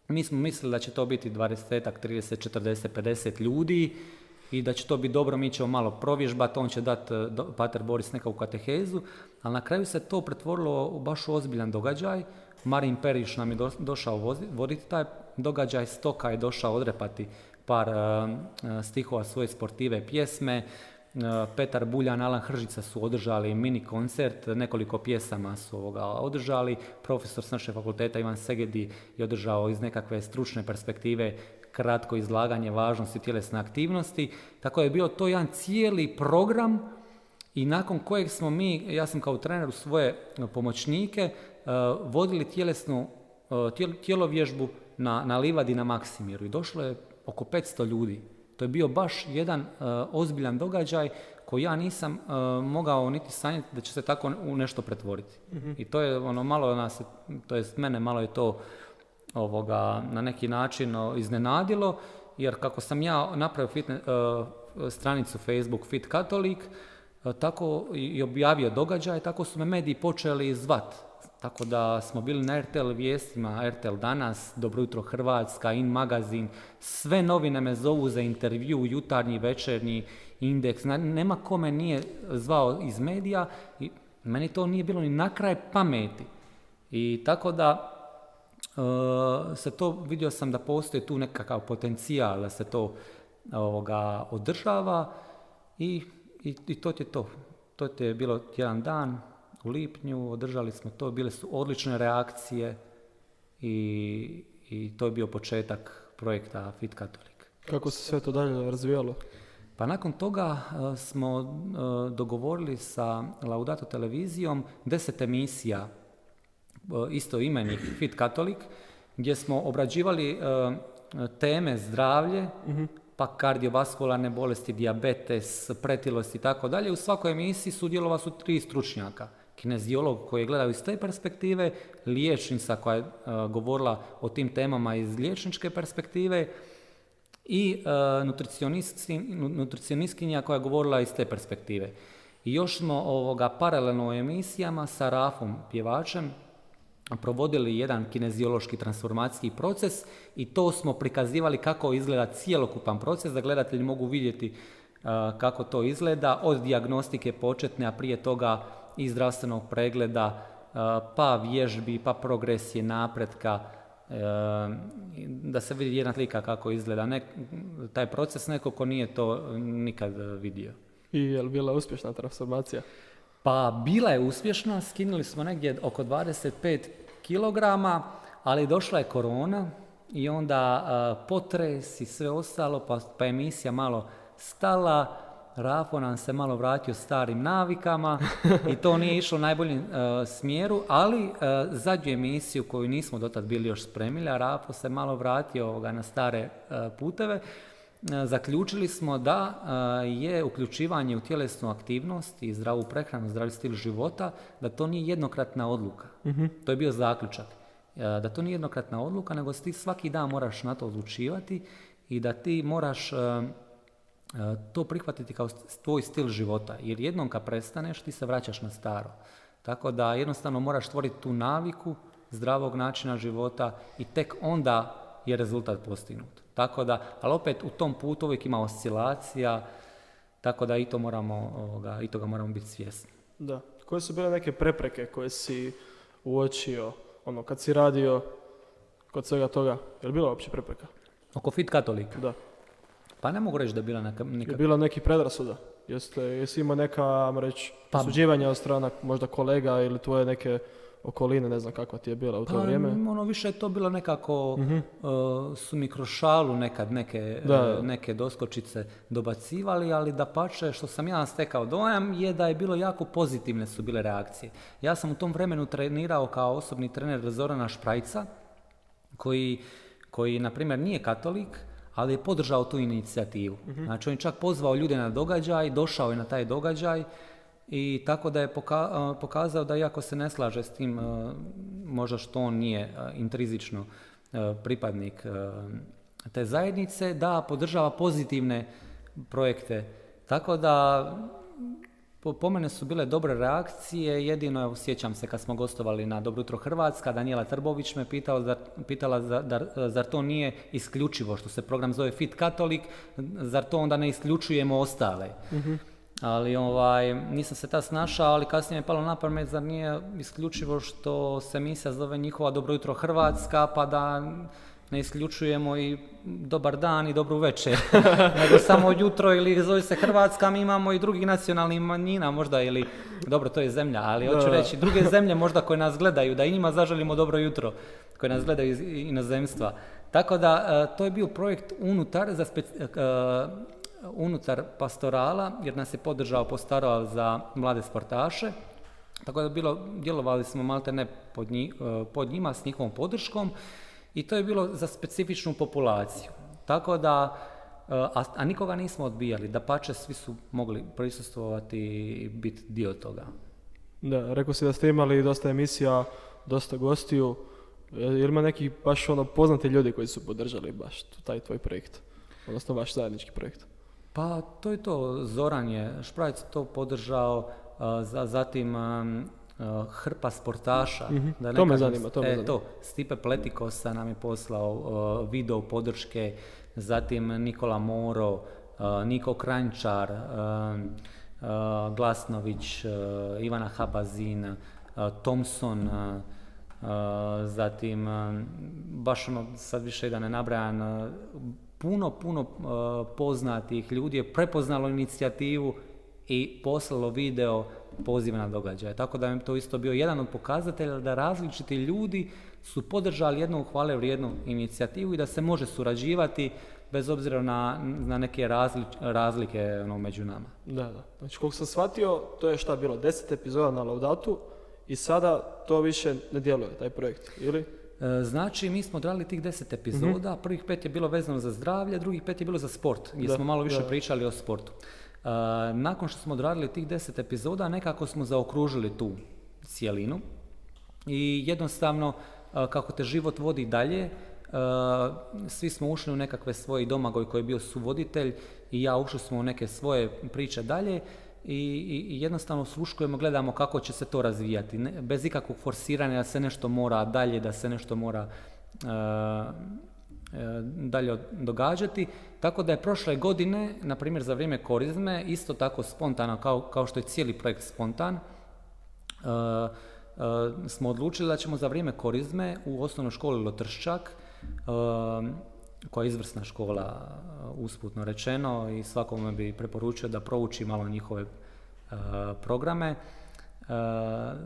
mi smo mislili da će to biti 20, 30, 40, 50 ljudi i da će to biti dobro, mi ćemo malo provježbati, on će dati Pater Boris nekakvu katehezu, ali na kraju se to pretvorilo u baš ozbiljan događaj. Marin Periš nam je došao voditi taj događaj, Stoka je došao odrepati par stihova svoje sportive pjesme, Petar Buljan, Alan Hržica su održali mini koncert, nekoliko pjesama su ovoga održali, profesor s fakulteta Ivan Segedi je održao iz nekakve stručne perspektive kratko izlaganje važnosti tjelesne aktivnosti, tako je bio to jedan cijeli program i nakon kojeg smo mi, ja sam kao trener u svoje pomoćnike, vodili tjelesnu tjelovježbu na, na livadi na Maksimiru i došlo je oko 500 ljudi. To je bio baš jedan ozbiljan događaj koji ja nisam mogao niti sanjati da će se tako u nešto pretvoriti. Mhm. I to je ono malo nas, to jest mene malo je to ovoga, na neki način iznenadilo, jer kako sam ja napravio fitne, uh, stranicu Facebook Fit Katolik, uh, tako i objavio događaj, tako su me mediji počeli zvat. Tako da smo bili na RTL vijestima, RTL Danas, Dobro jutro Hrvatska, In magazin, sve novine me zovu za intervju, jutarnji, večernji, indeks, nema kome nije zvao iz medija i meni to nije bilo ni na kraj pameti. I tako da Eh, se to, vidio sam da postoji tu nekakav potencijal da se to ovoga, održava i, i, i to je to. To je bilo jedan dan u lipnju, održali smo to, bile su odlične reakcije i, i to je bio početak projekta Fit Katolik. Kako se sve to dalje razvijalo? Pa nakon toga eh, smo eh, dogovorili sa Laudato televizijom deset emisija E, isto imenik Fit Katolik, gdje smo obrađivali e, teme zdravlje, pa kardiovaskularne bolesti, diabetes, pretilost i tako dalje. U svakoj emisiji sudjelova su tri stručnjaka. Kineziolog koji je gledao iz te perspektive, liječnica koja je e, govorila o tim temama iz liječničke perspektive i nutricionistkinja koja je govorila iz te perspektive. I još smo ovoga paralelno u emisijama sa Rafom, pjevačem, provodili jedan kineziološki transformacijski proces i to smo prikazivali kako izgleda cijelokupan proces, da gledatelji mogu vidjeti kako to izgleda, od dijagnostike početne, a prije toga i zdravstvenog pregleda, pa vježbi, pa progresije, napretka, e, da se vidi jedna slika kako izgleda taj proces, neko ko nije to nikad vidio. I je li bila uspješna transformacija? Pa bila je uspješna, skinuli smo negdje oko 25 kilograma, ali došla je korona i onda potres i sve ostalo, pa, pa emisija malo stala, Rafo nam se malo vratio starim navikama i to nije išlo u najboljem smjeru, ali uh, zadnju emisiju koju nismo dotad bili još spremili, a Rafo se malo vratio ovoga, na stare puteve, zaključili smo da je uključivanje u tjelesnu aktivnost i zdravu prehranu, zdravi stil života, da to nije jednokratna odluka. Mhm. To je bio zaključak. Da to nije jednokratna odluka, nego ti svaki dan moraš na to odlučivati i da ti moraš to prihvatiti kao tvoj stil života. Jer jednom kad prestaneš, ti se vraćaš na staro. Tako da jednostavno moraš stvoriti tu naviku zdravog načina života i tek onda je rezultat postignut. Tako da, ali opet u tom putu uvijek ima oscilacija, tako da i to moramo, ovoga, i toga moramo biti svjesni. Da. Koje su bile neke prepreke koje si uočio, ono, kad si radio kod svega toga? Je li bila uopće prepreka? Oko Fit Katolik? Da. Pa ne mogu reći da je bila neka... neka... Je bila neki predrasuda? Jeste, jesi imao neka, reći, pa... od strana možda kolega ili tvoje neke okoline, ne znam kakva ti je bila u to Pa, vrijeme. ono više je to bilo nekako, uh, su mi kroz šalu nekad neke, Da. uh, neke doskočice dobacivali, ali da pače, što sam ja stekao dojam, je da je bilo jako pozitivne su bile reakcije. Ja sam u tom vremenu trenirao kao osobni trener Zorana Šprajca, koji, koji na primjer nije katolik, ali je podržao tu inicijativu. Znači on je čak pozvao ljude na događaj, došao je na taj događaj i tako da je poka- pokazao da iako se ne slaže s tim, možda što on nije intrizično pripadnik te zajednice, da podržava pozitivne projekte. Tako da po, po mene su bile dobre reakcije, jedino evo, sjećam se kad smo gostovali na Dobro jutro Hrvatska, Daniela Trbović me pitao, zar, pitala za- dar- zar to nije isključivo, što se program zove Fit Katolik, zar to onda ne isključujemo ostale. Ali ovaj, nisam se tad snašao, ali kasnije mi je palo na pamet, zar nije isključivo što se emisija zove njihova Dobro jutro Hrvatska, pa da ne isključujemo i dobar dan i dobru večer, nego samo jutro ili zove se Hrvatska, mi imamo i drugih nacionalnih manjina možda ili, dobro to je zemlja, ali hoću reći druge zemlje možda koje nas gledaju, da i njima zaželimo dobro jutro, koje nas gledaju iz inozemstva. Tako da e, to je bio projekt unutar za spec- e, unutar pastorala, jer nas je podržao pastoral za mlade sportaše. Tako da bilo, djelovali smo malte ne e, pod njima s njihovom podrškom i to je bilo za specifičnu populaciju. Tako da, e, a, a nikoga nismo odbijali, da pače svi su mogli prisustvovati i biti dio toga. Da, rekao si da ste imali dosta emisija, dosta gostiju. E, Jel ima neki baš ono poznati ljudi koji su podržali baš taj tvoj projekt? Odnosno vaš zajednički projekt. Pa to je to, Zoran je Šprajc to podržao, za, zatim a, hrpa sportaša. Mhm, da ne to me zanima, to me e, zanima. to, Stipe Pletikosa nam je poslao a, video podrške, zatim Nikola Moro, a, Niko a, Glasnović, Ivana Habazin, a, Thompson, zatim baš ono, sad više da ne nabrajam, puno, puno poznatih ljudi je prepoznalo inicijativu i poslalo video poziva na događaje. Tako da je to isto bio jedan od pokazatelja da različiti ljudi su podržali jednu hvale vrijednu inicijativu i da se može surađivati bez obzira na, na neke različ- razlike ono, među nama. Da, da. Znači, koliko sam shvatio, to je šta bilo, deset epizoda na Laudatu i sada to više ne djeluje, taj projekt, ili? E, Znači, mi smo odradili tih deset epizoda, prvih pet je bilo vezano za zdravlje, drugih pet je bilo za sport, gdje Da, smo malo više da. pričali o sportu. E, nakon što smo odradili tih deset epizoda, nekako smo zaokružili tu cijelinu i jednostavno, e, kako te život vodi dalje, e, svi smo ušli u nekakve svoje domagoj koji je bio suvoditelj i ja ušli smo u neke svoje priče dalje i, i- jednostavno sluškujemo, gledamo kako će se to razvijati, bez ikakvog forsiranja da se nešto mora dalje, da se nešto mora dalje od- događati. Tako da je prošle godine, na primjer za vrijeme korizme, isto tako spontano kao, kao što je cijeli projekt spontan, e, e, smo odlučili da ćemo za vrijeme korizme u osnovnoj školi Lotrščak, e, koja je izvrsna škola, e, usputno rečeno, i svakome bi preporučio da prouči malo njihove e, programe e,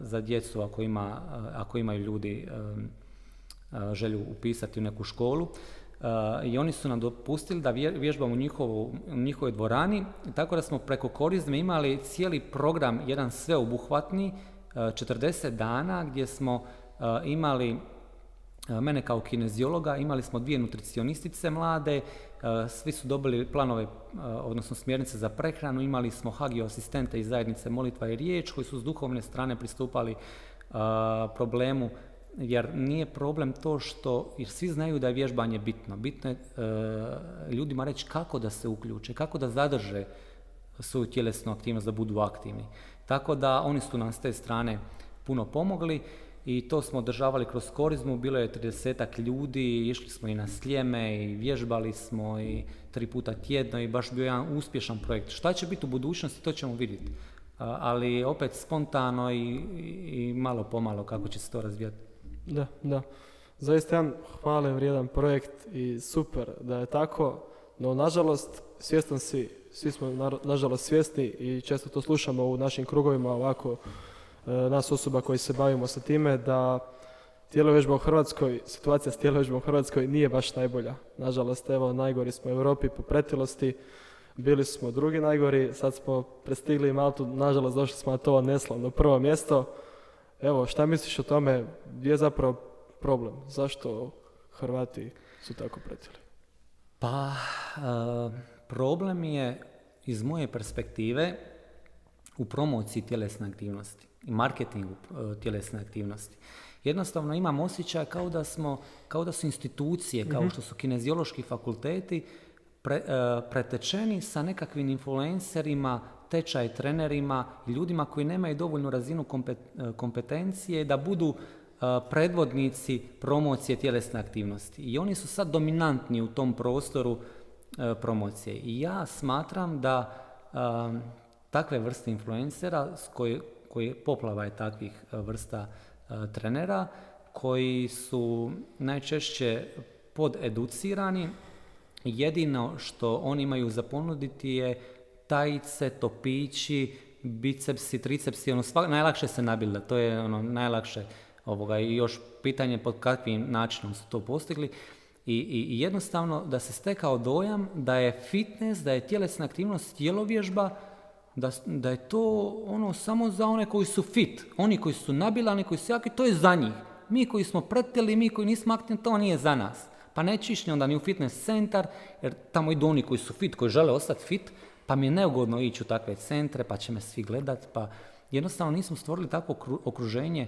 za djecu ako, ima, ako imaju ljudi e, e, želju upisati u neku školu. I oni su nam dopustili da vje- vježbamo u, njihovu, u njihovoj dvorani, tako da smo preko korizme imali cijeli program, jedan sveobuhvatni, e, 40 dana gdje smo imali mene kao kineziologa, imali smo dvije nutricionistice mlade, svi su dobili planove, odnosno smjernice za prehranu, imali smo hagio asistente iz zajednice Molitva i Riječ koji su s duhovne strane pristupali problemu jer nije problem to što, jer svi znaju da je vježbanje bitno. Bitno je e, ljudima reći kako da se uključe, kako da zadrže svoju tjelesnu aktivnost, da budu aktivni. Tako da oni su nam s te strane puno pomogli i to smo održavali kroz korizmu, bilo je 30 ljudi, išli smo i na sljeme i vježbali smo i tri puta tjedno i baš bio jedan uspješan projekt. Šta će biti u budućnosti, to ćemo vidjeti. Ali opet spontano i, i malo pomalo kako će se to razvijati. Da, da. Zaista jedan hvale vrijedan projekt i super da je tako, no nažalost svjestan si, svi smo nažalost svjesni i često to slušamo u našim krugovima ovako nas osoba koji se bavimo sa time da tjelovježba u Hrvatskoj, situacija s tjelovježbom u Hrvatskoj nije baš najbolja. Nažalost, evo, najgori smo u Europi po pretilosti, bili smo drugi najgori, sad smo prestigli Maltu, nažalost došli smo na to neslavno prvo mjesto. Evo, šta misliš o tome, gdje je zapravo problem? Zašto Hrvati su tako pretili? Pa, problem je iz moje perspektive u promociji tjelesne aktivnosti i marketingu e, tjelesne aktivnosti. Jednostavno imam osjećaj kao da smo, kao da su institucije, kao mhm. što su kineziološki fakulteti, pre, e, pretečeni sa nekakvim influencerima, tečaj trenerima ljudima koji nemaju dovoljnu razinu e, kompetencije da budu predvodnici promocije tjelesne aktivnosti. I oni su sad dominantni u tom prostoru promocije. I ja smatram da takve vrste influencera koje, koje poplava je takvih vrsta trenera koji su najčešće podeducirani. Jedino što oni imaju za ponuditi je tajice, topići, bicepsi, tricepsi, ono najlakše se nabilda, to je ono najlakše ovoga i još pitanje pod kakvim načinom su to postigli. I, i, jednostavno da se stekao dojam da je fitness, da je tjelesna aktivnost tjelovježba, da, da je to ono samo za one koji su fit. Oni koji su nabilani, koji su jaki, to je za njih. Mi koji smo pretili, mi koji nismo aktivni, to nije za nas. Pa neće ići onda ni u fitness centar, jer tamo idu oni koji su fit, koji žele ostati fit, pa mi je neugodno ići u takve centre, pa će me svi gledat, pa jednostavno nismo stvorili takvo okruženje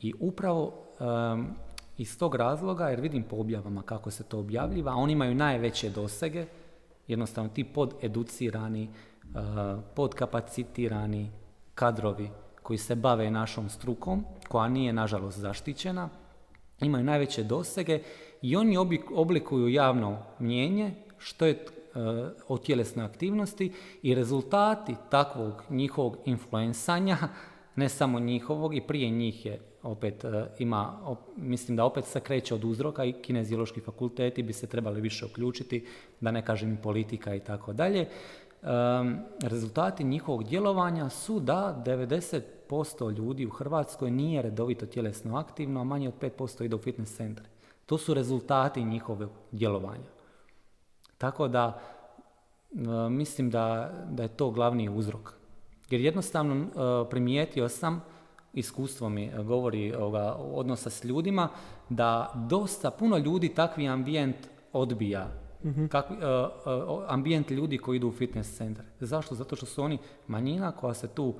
i upravo iz tog razloga, jer vidim po objavama kako se to objavljiva, oni imaju najveće dosege, jednostavno ti podeducirani, podkapacitirani kadrovi koji se bave našom strukom, koja nije nažalost zaštićena, imaju najveće dosege i oni oblikuju javno mnjenje što je o tjelesnoj aktivnosti i rezultati takvog njihovog influensanja, ne samo njihovog i prije njih je opet ima, mislim da opet se kreće od uzroka i kineziološki fakulteti bi se trebali više uključiti, da ne kažem i politika i tako dalje rezultati njihovog djelovanja su da 90% ljudi u Hrvatskoj nije redovito tjelesno aktivno, a manje od 5% ide u fitness centre. To su rezultati njihovog djelovanja. Tako da mislim da, da je to glavni uzrok. Jer jednostavno primijetio sam, iskustvo mi govori ovoga, odnosa s ljudima, da dosta puno ljudi takvi ambijent odbija mm ambijent ljudi koji idu u fitness centar. Zašto? Zato što su oni manjina koja se tu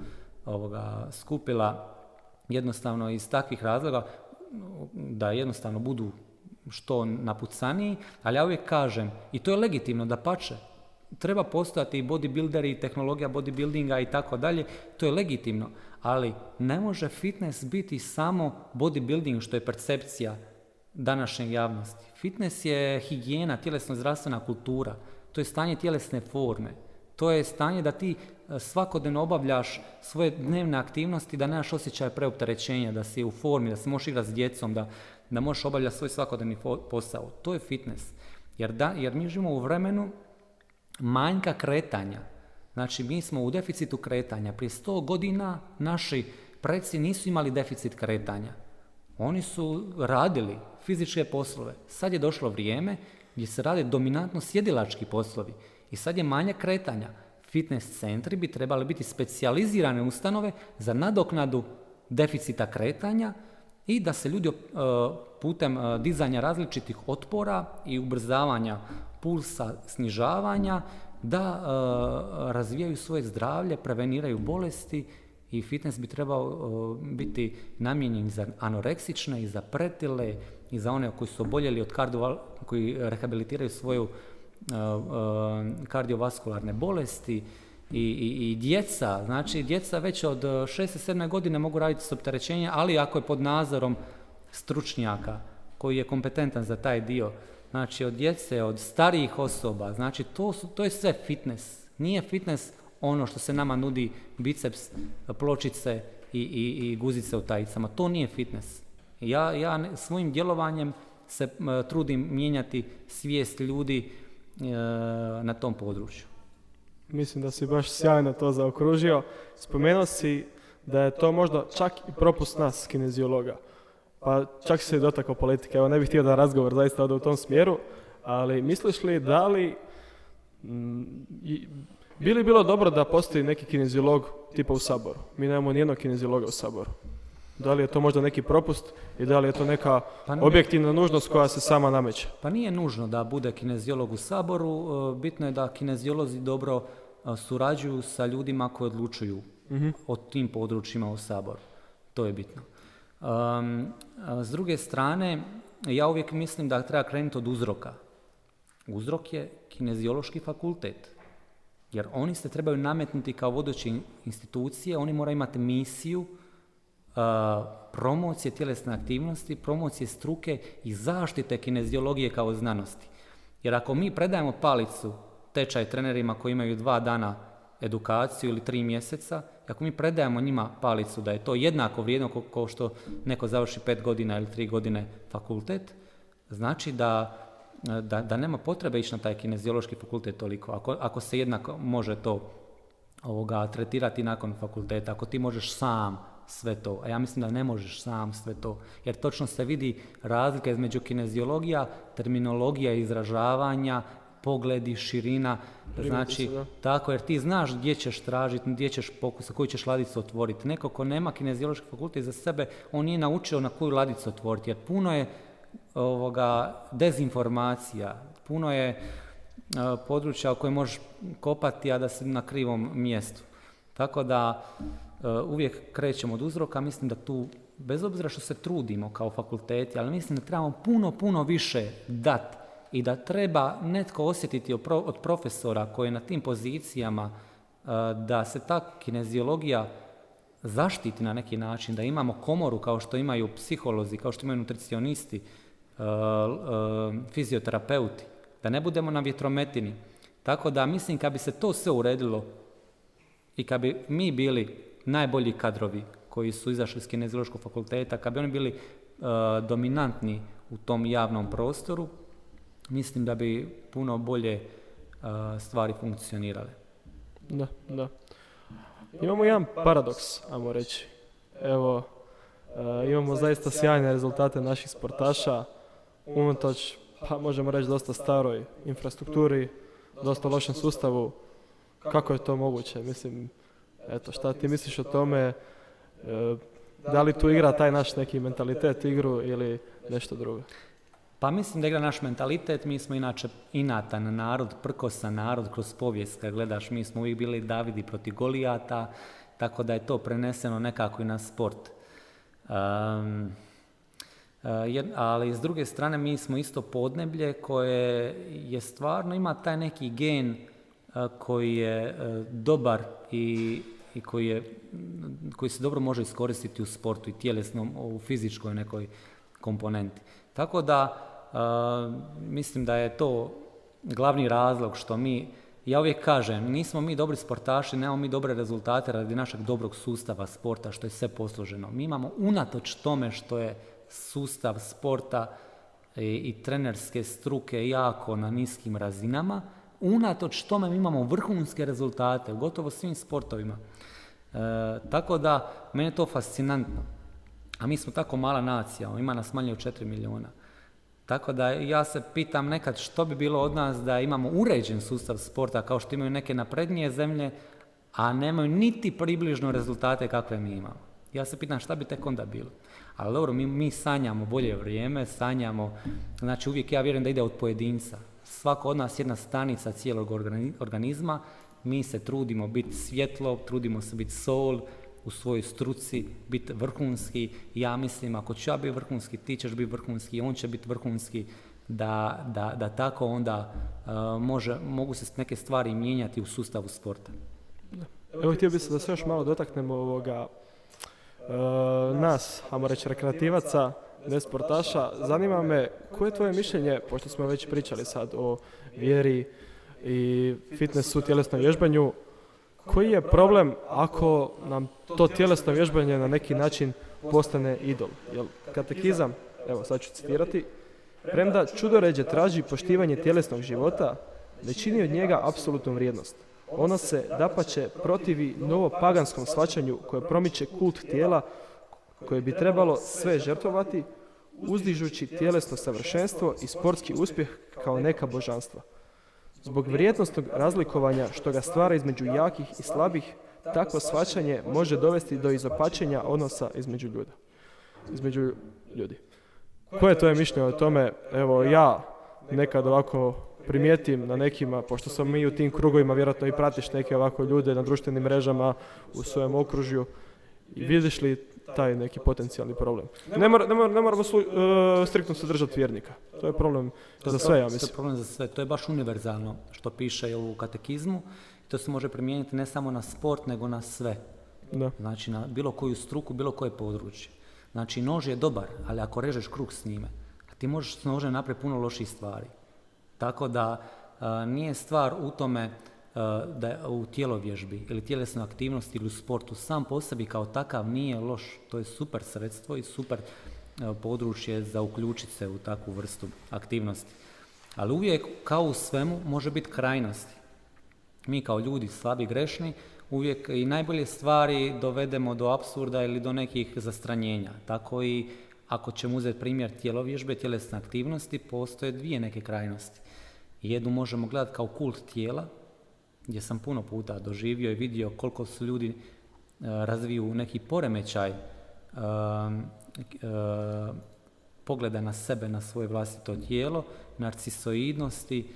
ovoga, skupila jednostavno iz takvih razloga da jednostavno budu što napucaniji, ali ja uvijek kažem, i to je legitimno da pače, treba postojati i bodybuilderi i tehnologija bodybuildinga i tako dalje, to je legitimno, ali ne može fitness biti samo bodybuilding što je percepcija današnje javnosti. Fitness je higijena, tjelesno zdravstvena kultura. To je stanje tjelesne forme. To je stanje da ti e, svakodnevno obavljaš svoje dnevne aktivnosti, da nemaš osjećaj preopterećenja, da si u formi, da se možeš igrati s djecom, da, da možeš obavljati svoj svakodnevni posao. To je fitness. Jer, da, jer mi živimo u vremenu manjka kretanja. Znači, mi smo u deficitu kretanja. Prije sto godina naši preci nisu imali deficit kretanja. Oni su radili fizičke poslove. Sad je došlo vrijeme gdje se rade dominantno sjedilački poslovi i sad je manje kretanja. Fitness centri bi trebali biti specijalizirane ustanove za nadoknadu deficita kretanja i da se ljudi uh, putem uh, dizanja različitih otpora i ubrzavanja pulsa, snižavanja, da uh, razvijaju svoje zdravlje, preveniraju bolesti i fitness bi trebao biti namijenjen za anoreksične i za pretile i za one koji su oboljeli od kardio, koji rehabilitiraju svoju kardiovaskularne bolesti i, i, i, djeca, znači djeca već od 6. 7. godine mogu raditi s opterećenjem, ali ako je pod nadzorom stručnjaka koji je kompetentan za taj dio, znači od djece, od starijih osoba, znači to, su, to je sve fitness. Nije fitness ono što se nama nudi biceps, pločice i, i, i guzice u tajicama. To nije fitness. Ja, ja svojim djelovanjem se trudim mijenjati svijest ljudi e, na tom području. Mislim da si baš sjajno to zaokružio. Spomenuo si da je to možda čak i propust nas kineziologa. Pa čak se dotakao politike. Evo ne bih htio da razgovor zaista ode u tom smjeru, ali misliš li da li mm, bi li bilo dobro da postoji neki kineziolog tipa u Saboru? Mi nemamo nijednog kineziologa u Saboru. Da li je to možda neki propust i da li je to neka Pa objektivna nužnost koja se sama nameće? Pa nije nužno da bude kineziolog u Saboru, e, bitno je da kinezijolozi dobro e, surađuju sa ljudima koji odlučuju o tim područjima u Saboru. To je bitno. Um, s druge strane, ja uvijek mislim da treba krenuti od uzroka. Uzrok je kinezijološki fakultet. Jer oni se trebaju nametnuti kao vodeće institucije, oni moraju imati misiju promocije tjelesne aktivnosti, promocije struke i zaštite kineziologije kao znanosti. Jer ako mi predajemo palicu tečaj trenerima koji imaju dva dana edukaciju ili tri mjeseca, ako mi predajemo njima palicu da je to jednako vrijedno kao što neko završi pet godina ili tri godine fakultet, znači da, da, da nema potrebe ići na taj kineziološki fakultet toliko. Ako, ako se jednako može to ovoga, tretirati nakon fakulteta, ako ti možeš sam sve to, a ja mislim da ne možeš sam sve to, jer točno se vidi razlika između kineziologija, terminologija izražavanja, pogledi, širina, znači, se, da. tako, jer ti znaš gdje ćeš tražiti, gdje ćeš pokusati, koju ćeš ladicu otvoriti. Neko ko nema kineziološki fakultet za sebe, on nije naučio na koju ladicu otvoriti, jer puno je ovoga dezinformacija, puno je e, područja u koje možeš kopati, a da si na krivom mjestu. Tako da uvijek krećemo od uzroka, mislim da tu, bez obzira što se trudimo kao fakulteti, ali mislim da trebamo puno, puno više dat i da treba netko osjetiti od pro- od profesora koji je na tim pozicijama e, da se ta kineziologija zaštiti na neki način, da imamo komoru kao što imaju psiholozi, kao što imaju nutricionisti, e, e, fizioterapeuti, da ne budemo na vjetrometini. Tako da mislim kad bi se to sve uredilo i kad bi mi bili najbolji kadrovi koji su izašli iz kineziološkog fakulteta, kad bi oni bili e, dominantni u tom javnom prostoru, mislim da bi puno bolje e, stvari funkcionirale. Da, da. Imamo jedan paradoks, ajmo reći. Evo, e, imamo zaista sjajne rezultate naših sportaša, unatoč, pa možemo reći, dosta staroj infrastrukturi, dosta lošem sustavu. Kako je to moguće? Mislim, eto, šta ti misliš o tome? E, da li tu igra taj naš neki mentalitet igru ili nešto drugo? Pa mislim da igra naš mentalitet, mi smo inače inatan narod, prkosan narod kroz povijest, kad gledaš, mi smo uvijek bili Davidi protiv Golijata, tako da je to preneseno nekako i na sport. Um, uh, jed- ali s druge strane mi smo isto podneblje koje je stvarno ima taj neki gen uh, koji je dobar i, i koji, je, koji se dobro može iskoristiti u sportu i tjelesnom, u fizičkoj nekoj komponenti. Tako da mislim da je to glavni razlog što mi, ja uvijek kažem, nismo mi dobri sportaši, nemamo mi dobre rezultate radi našeg dobrog sustava sporta, što je sve posloženo. Mi imamo unatoč tome što je sustav sporta i, i trenerske struke jako na niskim razinama, unatoč tome mi imamo vrhunske rezultate u gotovo svim sportovima. E, tako da, meni je to fascinantno. A mi smo tako mala nacija, ima nas manje od 4 milijuna. Tako da ja se pitam nekad što bi bilo od nas da imamo uređen sustav sporta kao što imaju neke naprednije zemlje, a nemaju niti približno rezultate kakve mi imamo. Ja se pitam šta bi tek onda bilo. Ali dobro, mi, mi sanjamo bolje vrijeme, sanjamo, znači uvijek ja vjerujem da ide od pojedinca. Svako od nas je jedna stanica cijelog organi- organizma, mi se trudimo biti svjetlo, trudimo se biti sol, u svojoj struci, biti vrhunski. Ja mislim, ako ću ja biti vrhunski, ti ćeš biti vrhunski, on će biti vrhunski, da, da, da tako onda uh, može, mogu se neke stvari mijenjati u sustavu sporta. Evo htio bih se da se još malo dotaknemo ovoga e, nas, ajmo reći rekreativaca, ne sportaša. Zanima me koje je tvoje mišljenje, pošto smo već pričali sad o vjeri i fitnessu, tjelesnom vježbanju, koji je problem ako nam to tjelesno vježbanje na neki način postane idol? Jel katekizam, evo sad ću citirati, premda čudoređe traži poštivanje tjelesnog života, ne čini od njega apsolutnu vrijednost. Ono se, dapače, protivi novopaganskom shvaćanju koje promiče kult tijela koje bi trebalo sve žrtvovati, uzdižući tjelesno savršenstvo i sportski uspjeh kao neka božanstva. Zbog vrijednostnog razlikovanja što ga stvara između jakih i slabih, takvo shvaćanje može dovesti do izopačenja odnosa između ljuda. Između ljudi. Koje je tvoje mišljenje o tome? Evo ja nekad ovako primijetim na nekima, pošto sam mi u tim krugovima, vjerojatno i pratiš neke ovako ljude na društvenim mrežama u svojem okružju. I vidiš li taj neki potencijalni problem? Ne, mora, ne, ne moramo uh, striktno se držati vjernika. To je problem za sve, ja mislim. To je problem za sve. To je baš univerzalno što piše u katekizmu. To se može primijeniti ne samo na sport, nego na sve. Da. Znači na bilo koju struku, bilo koje područje. Znači nož je dobar, ali ako režeš kruh s njime, ti možeš s nožem napraviti puno loših stvari. Tako da nije stvar u tome da je u tjelovježbi ili tjelesnoj aktivnosti ili u sportu sam po sebi kao takav nije loš. To je super sredstvo i super područje za uključiti se u takvu vrstu aktivnosti. Ali uvijek kao u svemu može biti krajnosti. Mi kao ljudi slabi grešni uvijek i najbolje stvari dovedemo do apsurda ili do nekih zastranjenja. Tako i ako ćemo uzeti primjer tjelovježbe, tjelesne aktivnosti, postoje dvije neke krajnosti. Jednu možemo gledati kao kult tijela, gdje sam puno puta doživio i vidio koliko su ljudi e, razviju neki poremećaj e, e, pogleda na sebe, na svoje vlastito tijelo, narcisoidnosti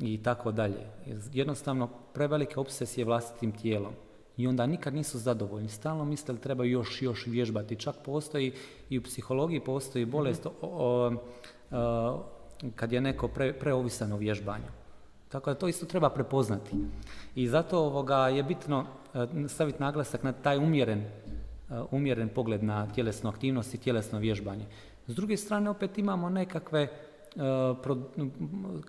i tako dalje. Jednostavno, prevelike obsesije vlastitim tijelom. I onda nikad nisu zadovoljni. Stalno misle da treba još još vježbati. Čak postoji i u psihologiji postoji bolest o, kad je neko pre, preovisan o vježbanju. Tako da to isto treba prepoznati. I zato ovoga je bitno e, staviti naglasak na taj umjeren, e, umjeren pogled na tjelesnu aktivnost i tjelesno vježbanje. S druge strane opet imamo nekakve, e,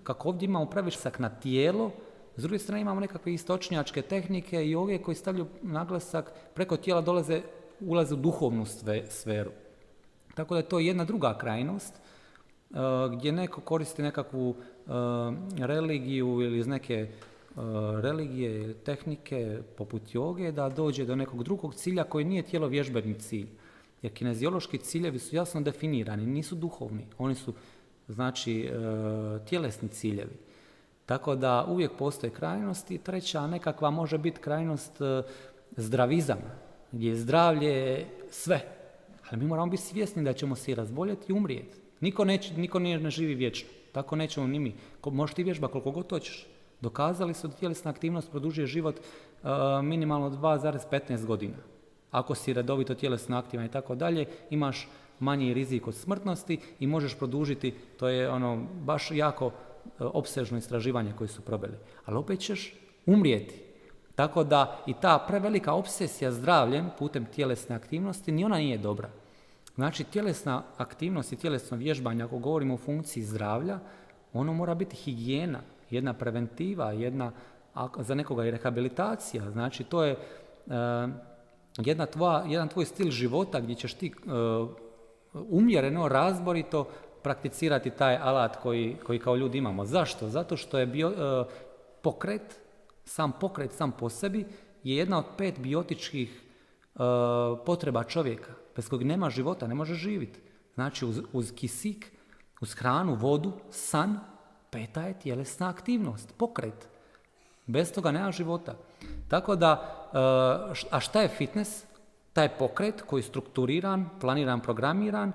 kako ovdje imamo previšak na tijelo, s druge strane imamo nekakve istočnjačke tehnike i ove koji stavljaju naglasak preko tijela dolaze, ulaze u duhovnu sferu. Tako da je to jedna druga krajnost gdje neko koristi nekakvu religiju ili iz neke religije, tehnike poput joge da dođe do nekog drugog cilja koji nije tijelo vježbeni cilj. Jer kineziološki ciljevi su jasno definirani, nisu duhovni, oni su znači e, tjelesni ciljevi. Tako da uvijek postoje krajnosti. Treća nekakva može biti krajnost zdravizam, gdje je zdravlje sve. Ali mi moramo biti svjesni da ćemo se i razboljeti i umrijeti. Niko, neće, niko ne živi vječno. Tako nećemo ni mi. Možeš ti vježba koliko god hoćeš. Dokazali su da tjelesna aktivnost produžuje život uh, minimalno 2,15 godina. Ako si redovito tjelesno aktivan i tako dalje, imaš manji rizik od smrtnosti i možeš produžiti, to je ono baš jako uh, opsežno istraživanje koje su probili. Ali opet ćeš umrijeti. Tako da i ta prevelika obsesija zdravljem putem tjelesne aktivnosti, ni ona nije dobra. Znači, tjelesna aktivnost i tjelesno vježbanje, ako govorimo o funkciji zdravlja, ono mora biti higijena, jedna preventiva, jedna za nekoga i rehabilitacija. Znači, to je uh, jedna tvoja, jedan tvoj stil života gdje ćeš ti uh, umjereno, razborito prakticirati taj alat koji, koji kao ljudi imamo. Zašto? Zato što je bio, uh, pokret, sam pokret sam po sebi je jedna od pet biotičkih potreba čovjeka bez kojeg nema života, ne može živjeti. Znači uz, uz kisik, uz hranu, vodu, san, peta je tjelesna aktivnost, pokret. Bez toga nema života. Tako da, eh, a šta je fitness? Taj pokret koji je strukturiran, planiran, programiran,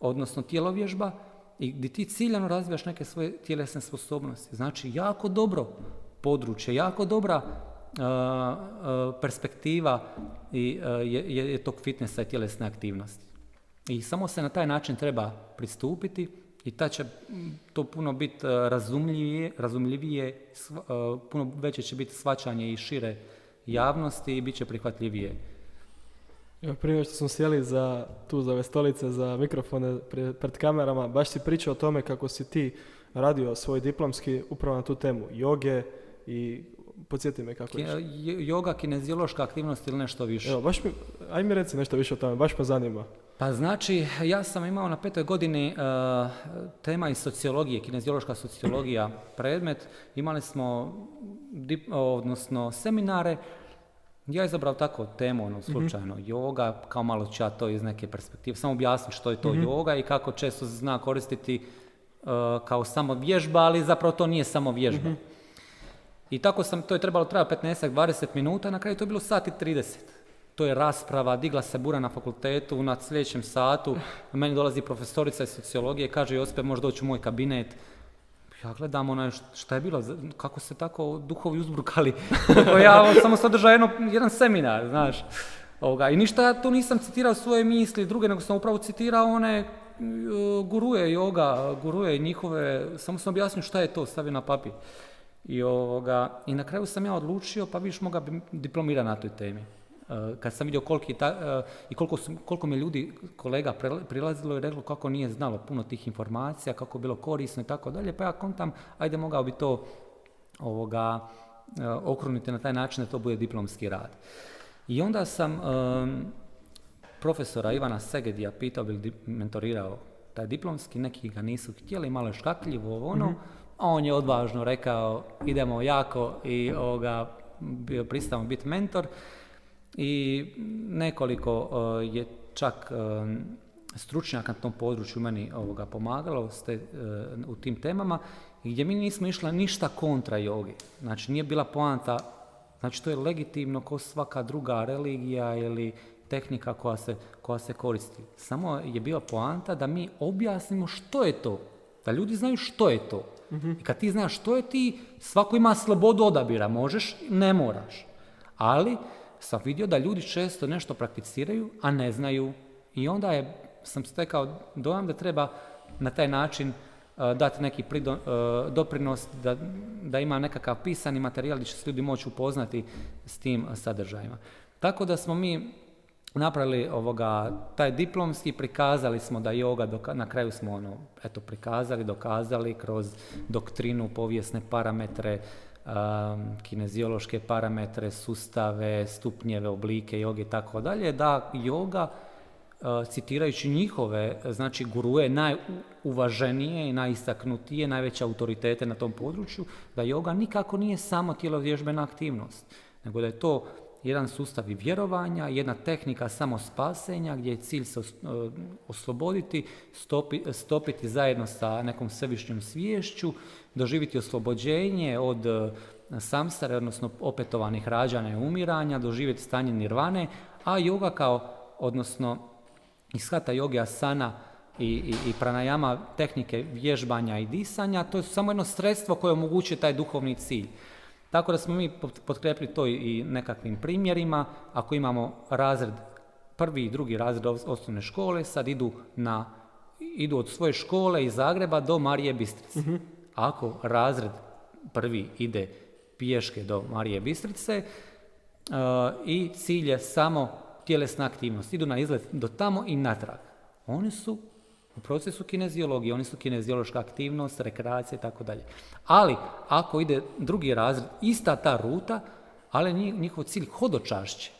odnosno tijelovježba, i gdje ti ciljano razvijaš neke svoje tjelesne sposobnosti. Znači, jako dobro područje, jako dobra perspektiva i, je, je tog fitnessa i tjelesne aktivnosti. I samo se na taj način treba pristupiti i ta će to puno biti razumljivije, razumljivije puno veće će biti svačanje i šire javnosti i bit će prihvatljivije. Evo prije što smo sjeli za, tu za ove stolice, za mikrofone pred kamerama, baš si pričao o tome kako si ti radio svoj diplomski upravo na tu temu joge i Podsjeti me kako je. Yoga, kineziološka aktivnost ili nešto više. Evo, baš mi, aj mi reci nešto više o tome, baš me zanima. Pa znači, ja sam imao na petoj godini uh, tema iz sociologije, kineziološka sociologija predmet. Imali smo odnosno seminare, ja izabrao tako temu, ono, slučajno, yoga, kao malo ću ja to iz neke perspektive, samo objasniti što je to yoga i kako često se zna koristiti uh, kao samo vježba, ali zapravo to nije samo vježba. I tako sam, to je trebalo treba 15-20 minuta, na kraju to je bilo sat i 30. To je rasprava, digla se bura na fakultetu, na sljedećem satu, meni dolazi profesorica iz sociologije, kaže Josipe, možeš doći u moj kabinet, ja gledam ono šta je bilo, kako se tako duhovi uzbrukali. ja sam održao jedan seminar, znaš. Ovoga. I ništa ja tu nisam citirao svoje misli druge, nego sam upravo citirao one e, guruje yoga, guruje njihove, samo sam objasnio šta je to, stavio na papir. I, ovoga, I na kraju sam ja odlučio, pa viš moga bi diplomirati na toj temi. Eh, kad sam vidio koliki ta, eh, i koliko, su, koliko mi ljudi, kolega prilazilo i reklo kako nije znalo puno tih informacija, kako je bilo korisno i tako dalje, pa ja kontam, ajde mogao bi to ovoga, eh, okruniti na taj način da to bude diplomski rad. I onda sam profesora Ivana Segedija pitao bi mentorirao taj diplomski, neki ga nisu htjeli, malo je škakljivo ono, mhm. On je odvažno rekao idemo jako i ovoga, bio pristao biti mentor i nekoliko e, je čak e, stručnjaka na tom području meni ovoga pomagalo ste, u tim temama gdje mi nismo išli ništa kontra jogi. Znači nije bila poanta, znači to je legitimno kao svaka druga religija ili tehnika koja se, koja se koristi. Samo je bila poanta da mi objasnimo što je to. Da ljudi znaju što je to. Mhm. I kad ti znaš što je ti, svako ima slobodu odabira. Možeš, ne moraš. Ali sam vidio da ljudi često nešto prakticiraju, a ne znaju. I onda je, sam stekao dojam da treba na taj način uh, dati neki uh, doprinos, da, da ima nekakav pisani materijal gdje će se ljudi moći upoznati s tim sadržajima. Tako da smo mi napravili ovoga, taj diplomski, prikazali smo da yoga, na kraju smo ono, eto, prikazali, dokazali kroz doktrinu, povijesne parametre, um, kineziološke parametre, sustave, stupnjeve, oblike joge i tako dalje, da yoga uh, citirajući njihove, znači guruje najuvaženije i najistaknutije, najveće autoritete na tom području, da yoga nikako nije samo tjelovježbena aktivnost, nego da je to jedan sustav i vjerovanja, jedna tehnika samospasenja gdje je cilj se osloboditi, stopiti zajedno sa nekom svevišnjom sviješću, doživjeti oslobođenje od e, samstare, odnosno opetovanih rađanja i umiranja, doživjeti stanje nirvane, a yoga kao, odnosno ishata joge asana i, i, i pranajama tehnike vježbanja i disanja, to je samo jedno sredstvo koje omogućuje taj duhovni cilj. Tako da smo mi potkrepili to i nekakvim primjerima. Ako imamo razred, prvi i drugi razred osnovne škole, sad idu, na, idu od svoje škole iz Zagreba do Marije Bistrice. Mhm. Ako razred prvi ide pješke do Marije Bistrice uh, i cilj je samo tjelesna aktivnost, idu na izlet do tamo i natrag. Oni su u procesu kineziologije, oni su kineziološka aktivnost, rekreacija i tako dalje. Ali, ako ide drugi razred, ista ta ruta, ali njihov cilj hodočašće.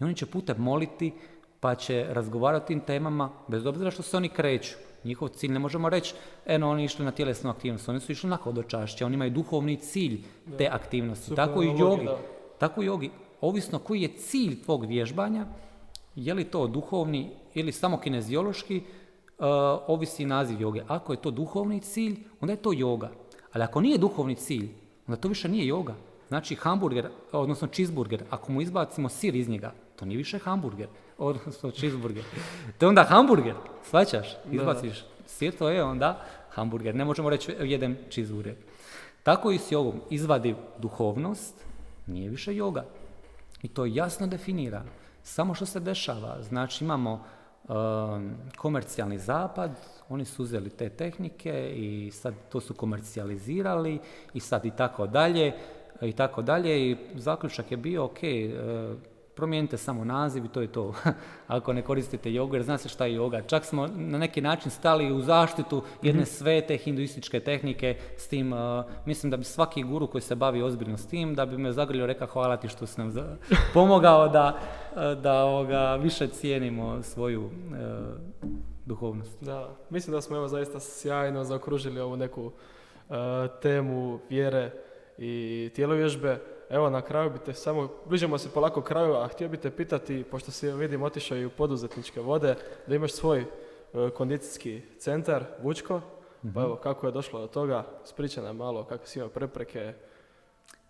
I oni će putem moliti, pa će razgovarati o tim temama, bez obzira što se oni kreću. Njihov cilj ne možemo reći, eno oni išli na tjelesnu aktivnost, oni su išli na hodočašće, oni imaju duhovni cilj te aktivnosti. tako i jogi. Tako i jogi. Ovisno koji je cilj tvog vježbanja, je li to duhovni ili samo kineziološki, ovisi naziv joge. Ako je to duhovni cilj, onda je to joga. Ali ako nije duhovni cilj, onda to više nije joga. Znači hamburger, odnosno cheeseburger, ako mu izbacimo sir iz njega, to nije više hamburger, odnosno cheeseburger. To je onda hamburger, svaćaš? Izbaciš sir, to je onda hamburger. Ne možemo reći jedem cheeseburger. Tako i s jogom. Izvadi duhovnost, nije više joga. I to je jasno definirano. Samo što se dešava. Znači imamo komercijalni zapad, oni su uzeli te tehnike i sad to su komercijalizirali i sad i tako dalje i tako dalje i zaključak je bio ok, uh, promijenite samo naziv i to je to. Ako ne koristite jogu, jer zna se šta je joga. Čak smo na neki način stali u zaštitu jedne mhm. svete hinduističke tehnike s tim, uh, mislim da bi svaki guru koji se bavi ozbiljno s tim, da bi me zagrlio rekao hvala ti što si nam pomogao da, da ovoga, više cijenimo svoju uh, duhovnost. Da, mislim da smo evo zaista sjajno zaokružili ovu neku uh, temu vjere i tijelovježbe. Evo na kraju bi te samo, bližimo se polako kraju, a htio bi te pitati, pošto si vidim otišao i u poduzetničke vode, da imaš svoj e, kondicijski centar, Vučko, pa evo kako je došlo do toga, spričaj nam malo kako si imao prepreke,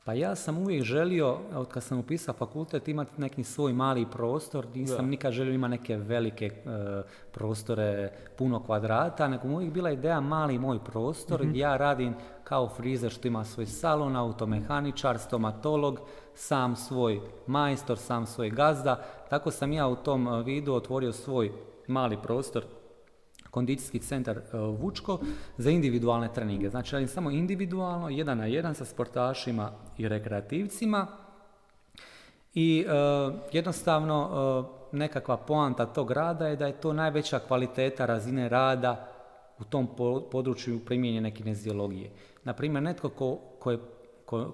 Pa ja sam uvijek želio, od kad sam upisao fakultet, imati neki svoj mali prostor, nisam nikad želio imati neke velike e, prostore, puno kvadrata, nego uvijek bila ideja mali moj prostor gdje ja radim kao frizer što ima svoj salon, automehaničar, stomatolog, sam svoj majstor, sam svoj gazda. Tako sam ja u tom e, vidu otvorio svoj mali prostor kondicijski centar e, Vučko za individualne treninge. Znači radim samo individualno, jedan na jedan sa sportašima i rekreativcima i e, jednostavno e, nekakva poanta tog rada je da je to najveća kvaliteta razine rada u tom po- području primijenjene kineziologije. Naprimjer, netko ko,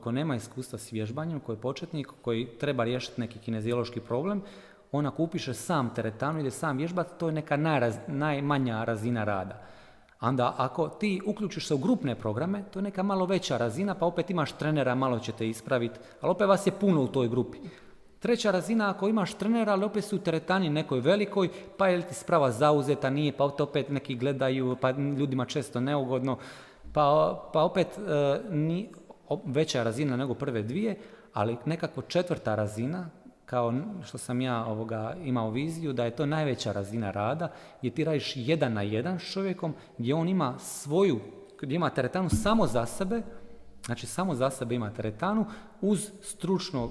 ko, nema iskustva s vježbanjem, ko je početnik, koji treba riješiti neki kineziološki problem, on ako upiše sam teretanu, ide sam vježbati, to je neka najraz- najmanja razina rada. Onda ako ti uključiš se u grupne programe, to je neka malo veća razina, pa opet imaš trenera, malo će te ispraviti, ali opet vas je puno u toj grupi. Treća razina, ako imaš trenera, ali opet su u teretani nekoj velikoj, pa je li ti sprava zauzeta, nije, pa opet neki gledaju, pa ljudima često neugodno, pa, pa opet e, ni, veća razina nego prve dvije, ali nekako četvrta razina, kao što sam ja ovoga imao viziju, da je to najveća razina rada, gdje ti radiš jedan na jedan s čovjekom, gdje on ima svoju, gdje ima teretanu samo za sebe, Znači samo za sebe ima teretanu uz stručno e,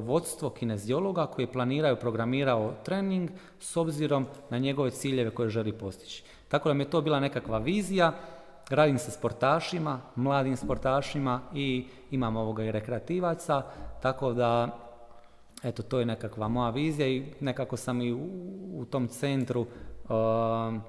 vodstvo kineziologa koji je planirao programirao trening s obzirom na njegove ciljeve koje želi postići. Tako da mi je to bila nekakva vizija. Radim sa sportašima, mladim sportašima i imam ovoga i rekreativaca, tako da eto to je nekakva moja vizija i nekako sam i u, u tom centru um,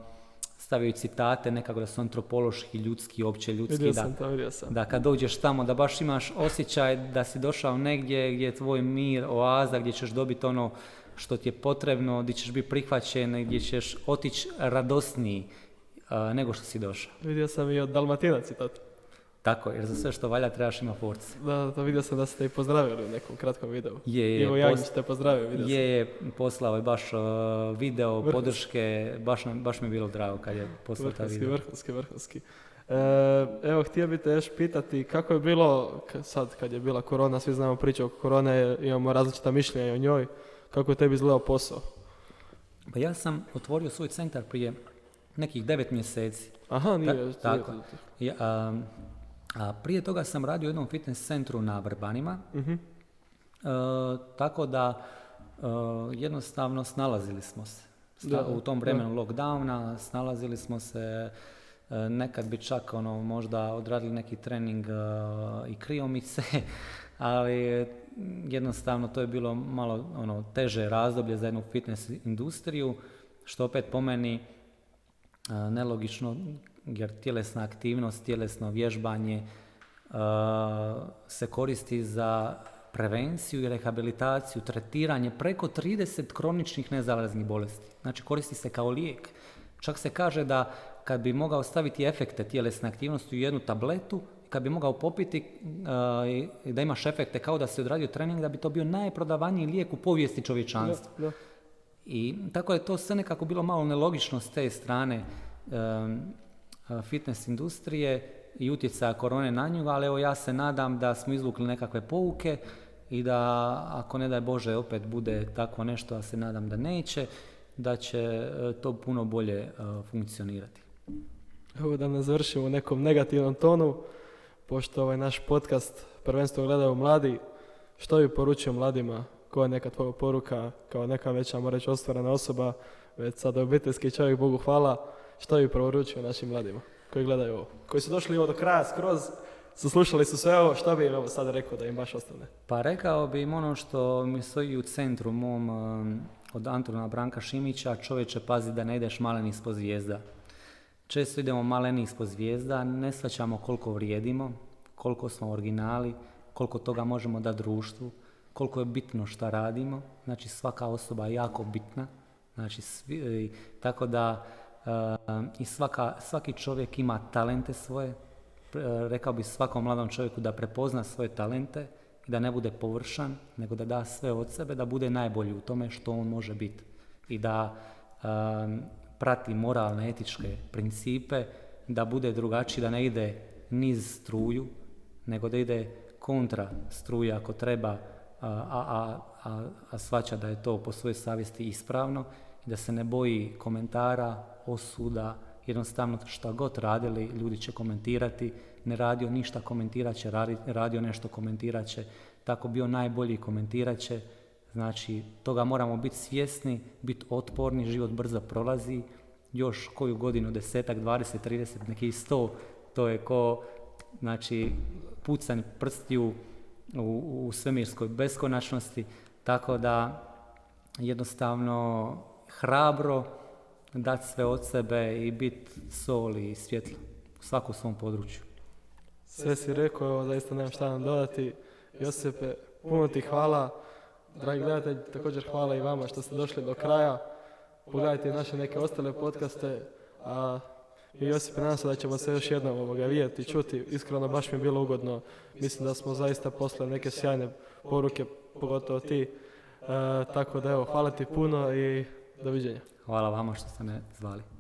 stavio citate nekako da su antropološki, ljudski, opće ljudski. vidio da, sam to, vidio sam. da kad dođeš tamo da baš imaš osjećaj da si došao negdje gdje je tvoj mir, oaza, gdje ćeš dobiti ono što ti je potrebno, gdje ćeš biti prihvaćen, gdje ćeš otići radosniji a, nego što si došao. Vidio sam i od Dalmatinac citat. Tako, jer za sve što valja trebaš ima force. Da, to vidio sam da ste i pozdravili u nekom kratkom videu. Je, je, Ivo Jagić te pozdravio, vidio sam. je, je, poslao je baš uh, video, Vrhunski. podrške, baš, nam- baš mi je bilo drago kad je poslao taj video. vrhunski, vrhunski. E, evo, htio bih te još pitati kako je bilo, sad kad je bila korona, svi znamo priču oko korone, imamo različita mišljenja o njoj, kako je tebi izgledao posao? Pa ja sam otvorio svoj centar prije nekih devet mjeseci. Aha, nije, Ta- nije- tako. Ja, a, a prije toga sam radio u jednom fitness centru na Vrbanima, Mhm. e, tako da e, jednostavno snalazili smo se. Sta- Da, u tom vremenu lockdowna snalazili smo se, e, nekad bi čak ono možda odradili neki trening e, i kriomice, ali jednostavno to je bilo malo ono teže razdoblje za jednu fitness industriju, što opet po meni e, nelogično jer tjelesna aktivnost, tjelesno vježbanje e, se koristi za prevenciju i rehabilitaciju, tretiranje preko 30 kroničnih nezaraznih bolesti. Znači koristi se kao lijek. Čak se kaže da kad bi mogao staviti efekte tjelesne aktivnosti u jednu tabletu, kad bi mogao popiti i da imaš efekte kao da si odradio trening, da bi to bio najprodavaniji lijek u povijesti čovječanstva. Da, da. I tako je to sve nekako bilo malo nelogično s te strane fitness industrije i utjecaja korone na nju, ali evo ja se nadam da smo izvukli nekakve pouke i da ako ne daj Bože opet bude tako nešto, a se nadam da neće, da će e, to puno bolje e, funkcionirati. Evo da ne završimo u nekom negativnom tonu, pošto ovaj naš podcast prvenstveno gledaju mladi, što bi poručio mladima, koja je neka tvoja poruka, kao neka veća, mora reći, ostvarena osoba, već sada obiteljski čovjek, Bogu hvala, što bi poručio našim mladima koji gledaju ovo, koji su došli ovo do kraja skroz, suslušali su sve ovo, što bi im sad rekao da im baš ostane? Pa rekao bi im ono što mi stoji u centru mom um, od Antona Branka Šimića, čovječe pazi da ne ideš malen ispod zvijezda. Često idemo malen ispod zvijezda, ne shvaćamo koliko vrijedimo, koliko smo originali, koliko toga možemo dati društvu, koliko je bitno šta radimo. Znači svaka osoba je jako bitna. Znači, svi, i tako da i svaka, svaki čovjek ima talente svoje, rekao bi svakom mladom čovjeku da prepozna svoje talente da ne bude površan, nego da da sve od sebe, da bude najbolji u tome što on može biti. I da prati moralne, etičke principe, da bude drugačiji, da ne ide niz struju, nego da ide kontra struja ako treba, a, a, a, a svaća da je to po svojoj savjesti ispravno da se ne boji komentara, osuda, jednostavno šta god radili, ljudi će komentirati, ne radio ništa, komentirat će, radio nešto, komentirat će, tako bio najbolji, komentirat će, znači toga moramo biti svjesni, biti otporni, život brzo prolazi, još koju godinu, desetak, dvadeset, trideset, neki sto, to je ko, znači, pucanj prstiju u, u svemirskoj beskonačnosti, tako da jednostavno hrabro dati sve od sebe i biti sol i svjetlo u svakom svom području. Sve si rekao, evo zaista nemam šta nam dodati. Josipe, puno ti hvala. Dragi gledatelji, također hvala i vama što ste došli do kraja. Pogledajte naše neke ostale podcaste. A i Josip, nadam se da ćemo se još jednom ovoga vidjeti i čuti. Iskreno, baš mi je bilo ugodno. Mislim da smo zaista poslali neke sjajne poruke, pogotovo ti. E, tako da evo, hvala ti puno i doviđenja. Hvala vama što ste me zvali.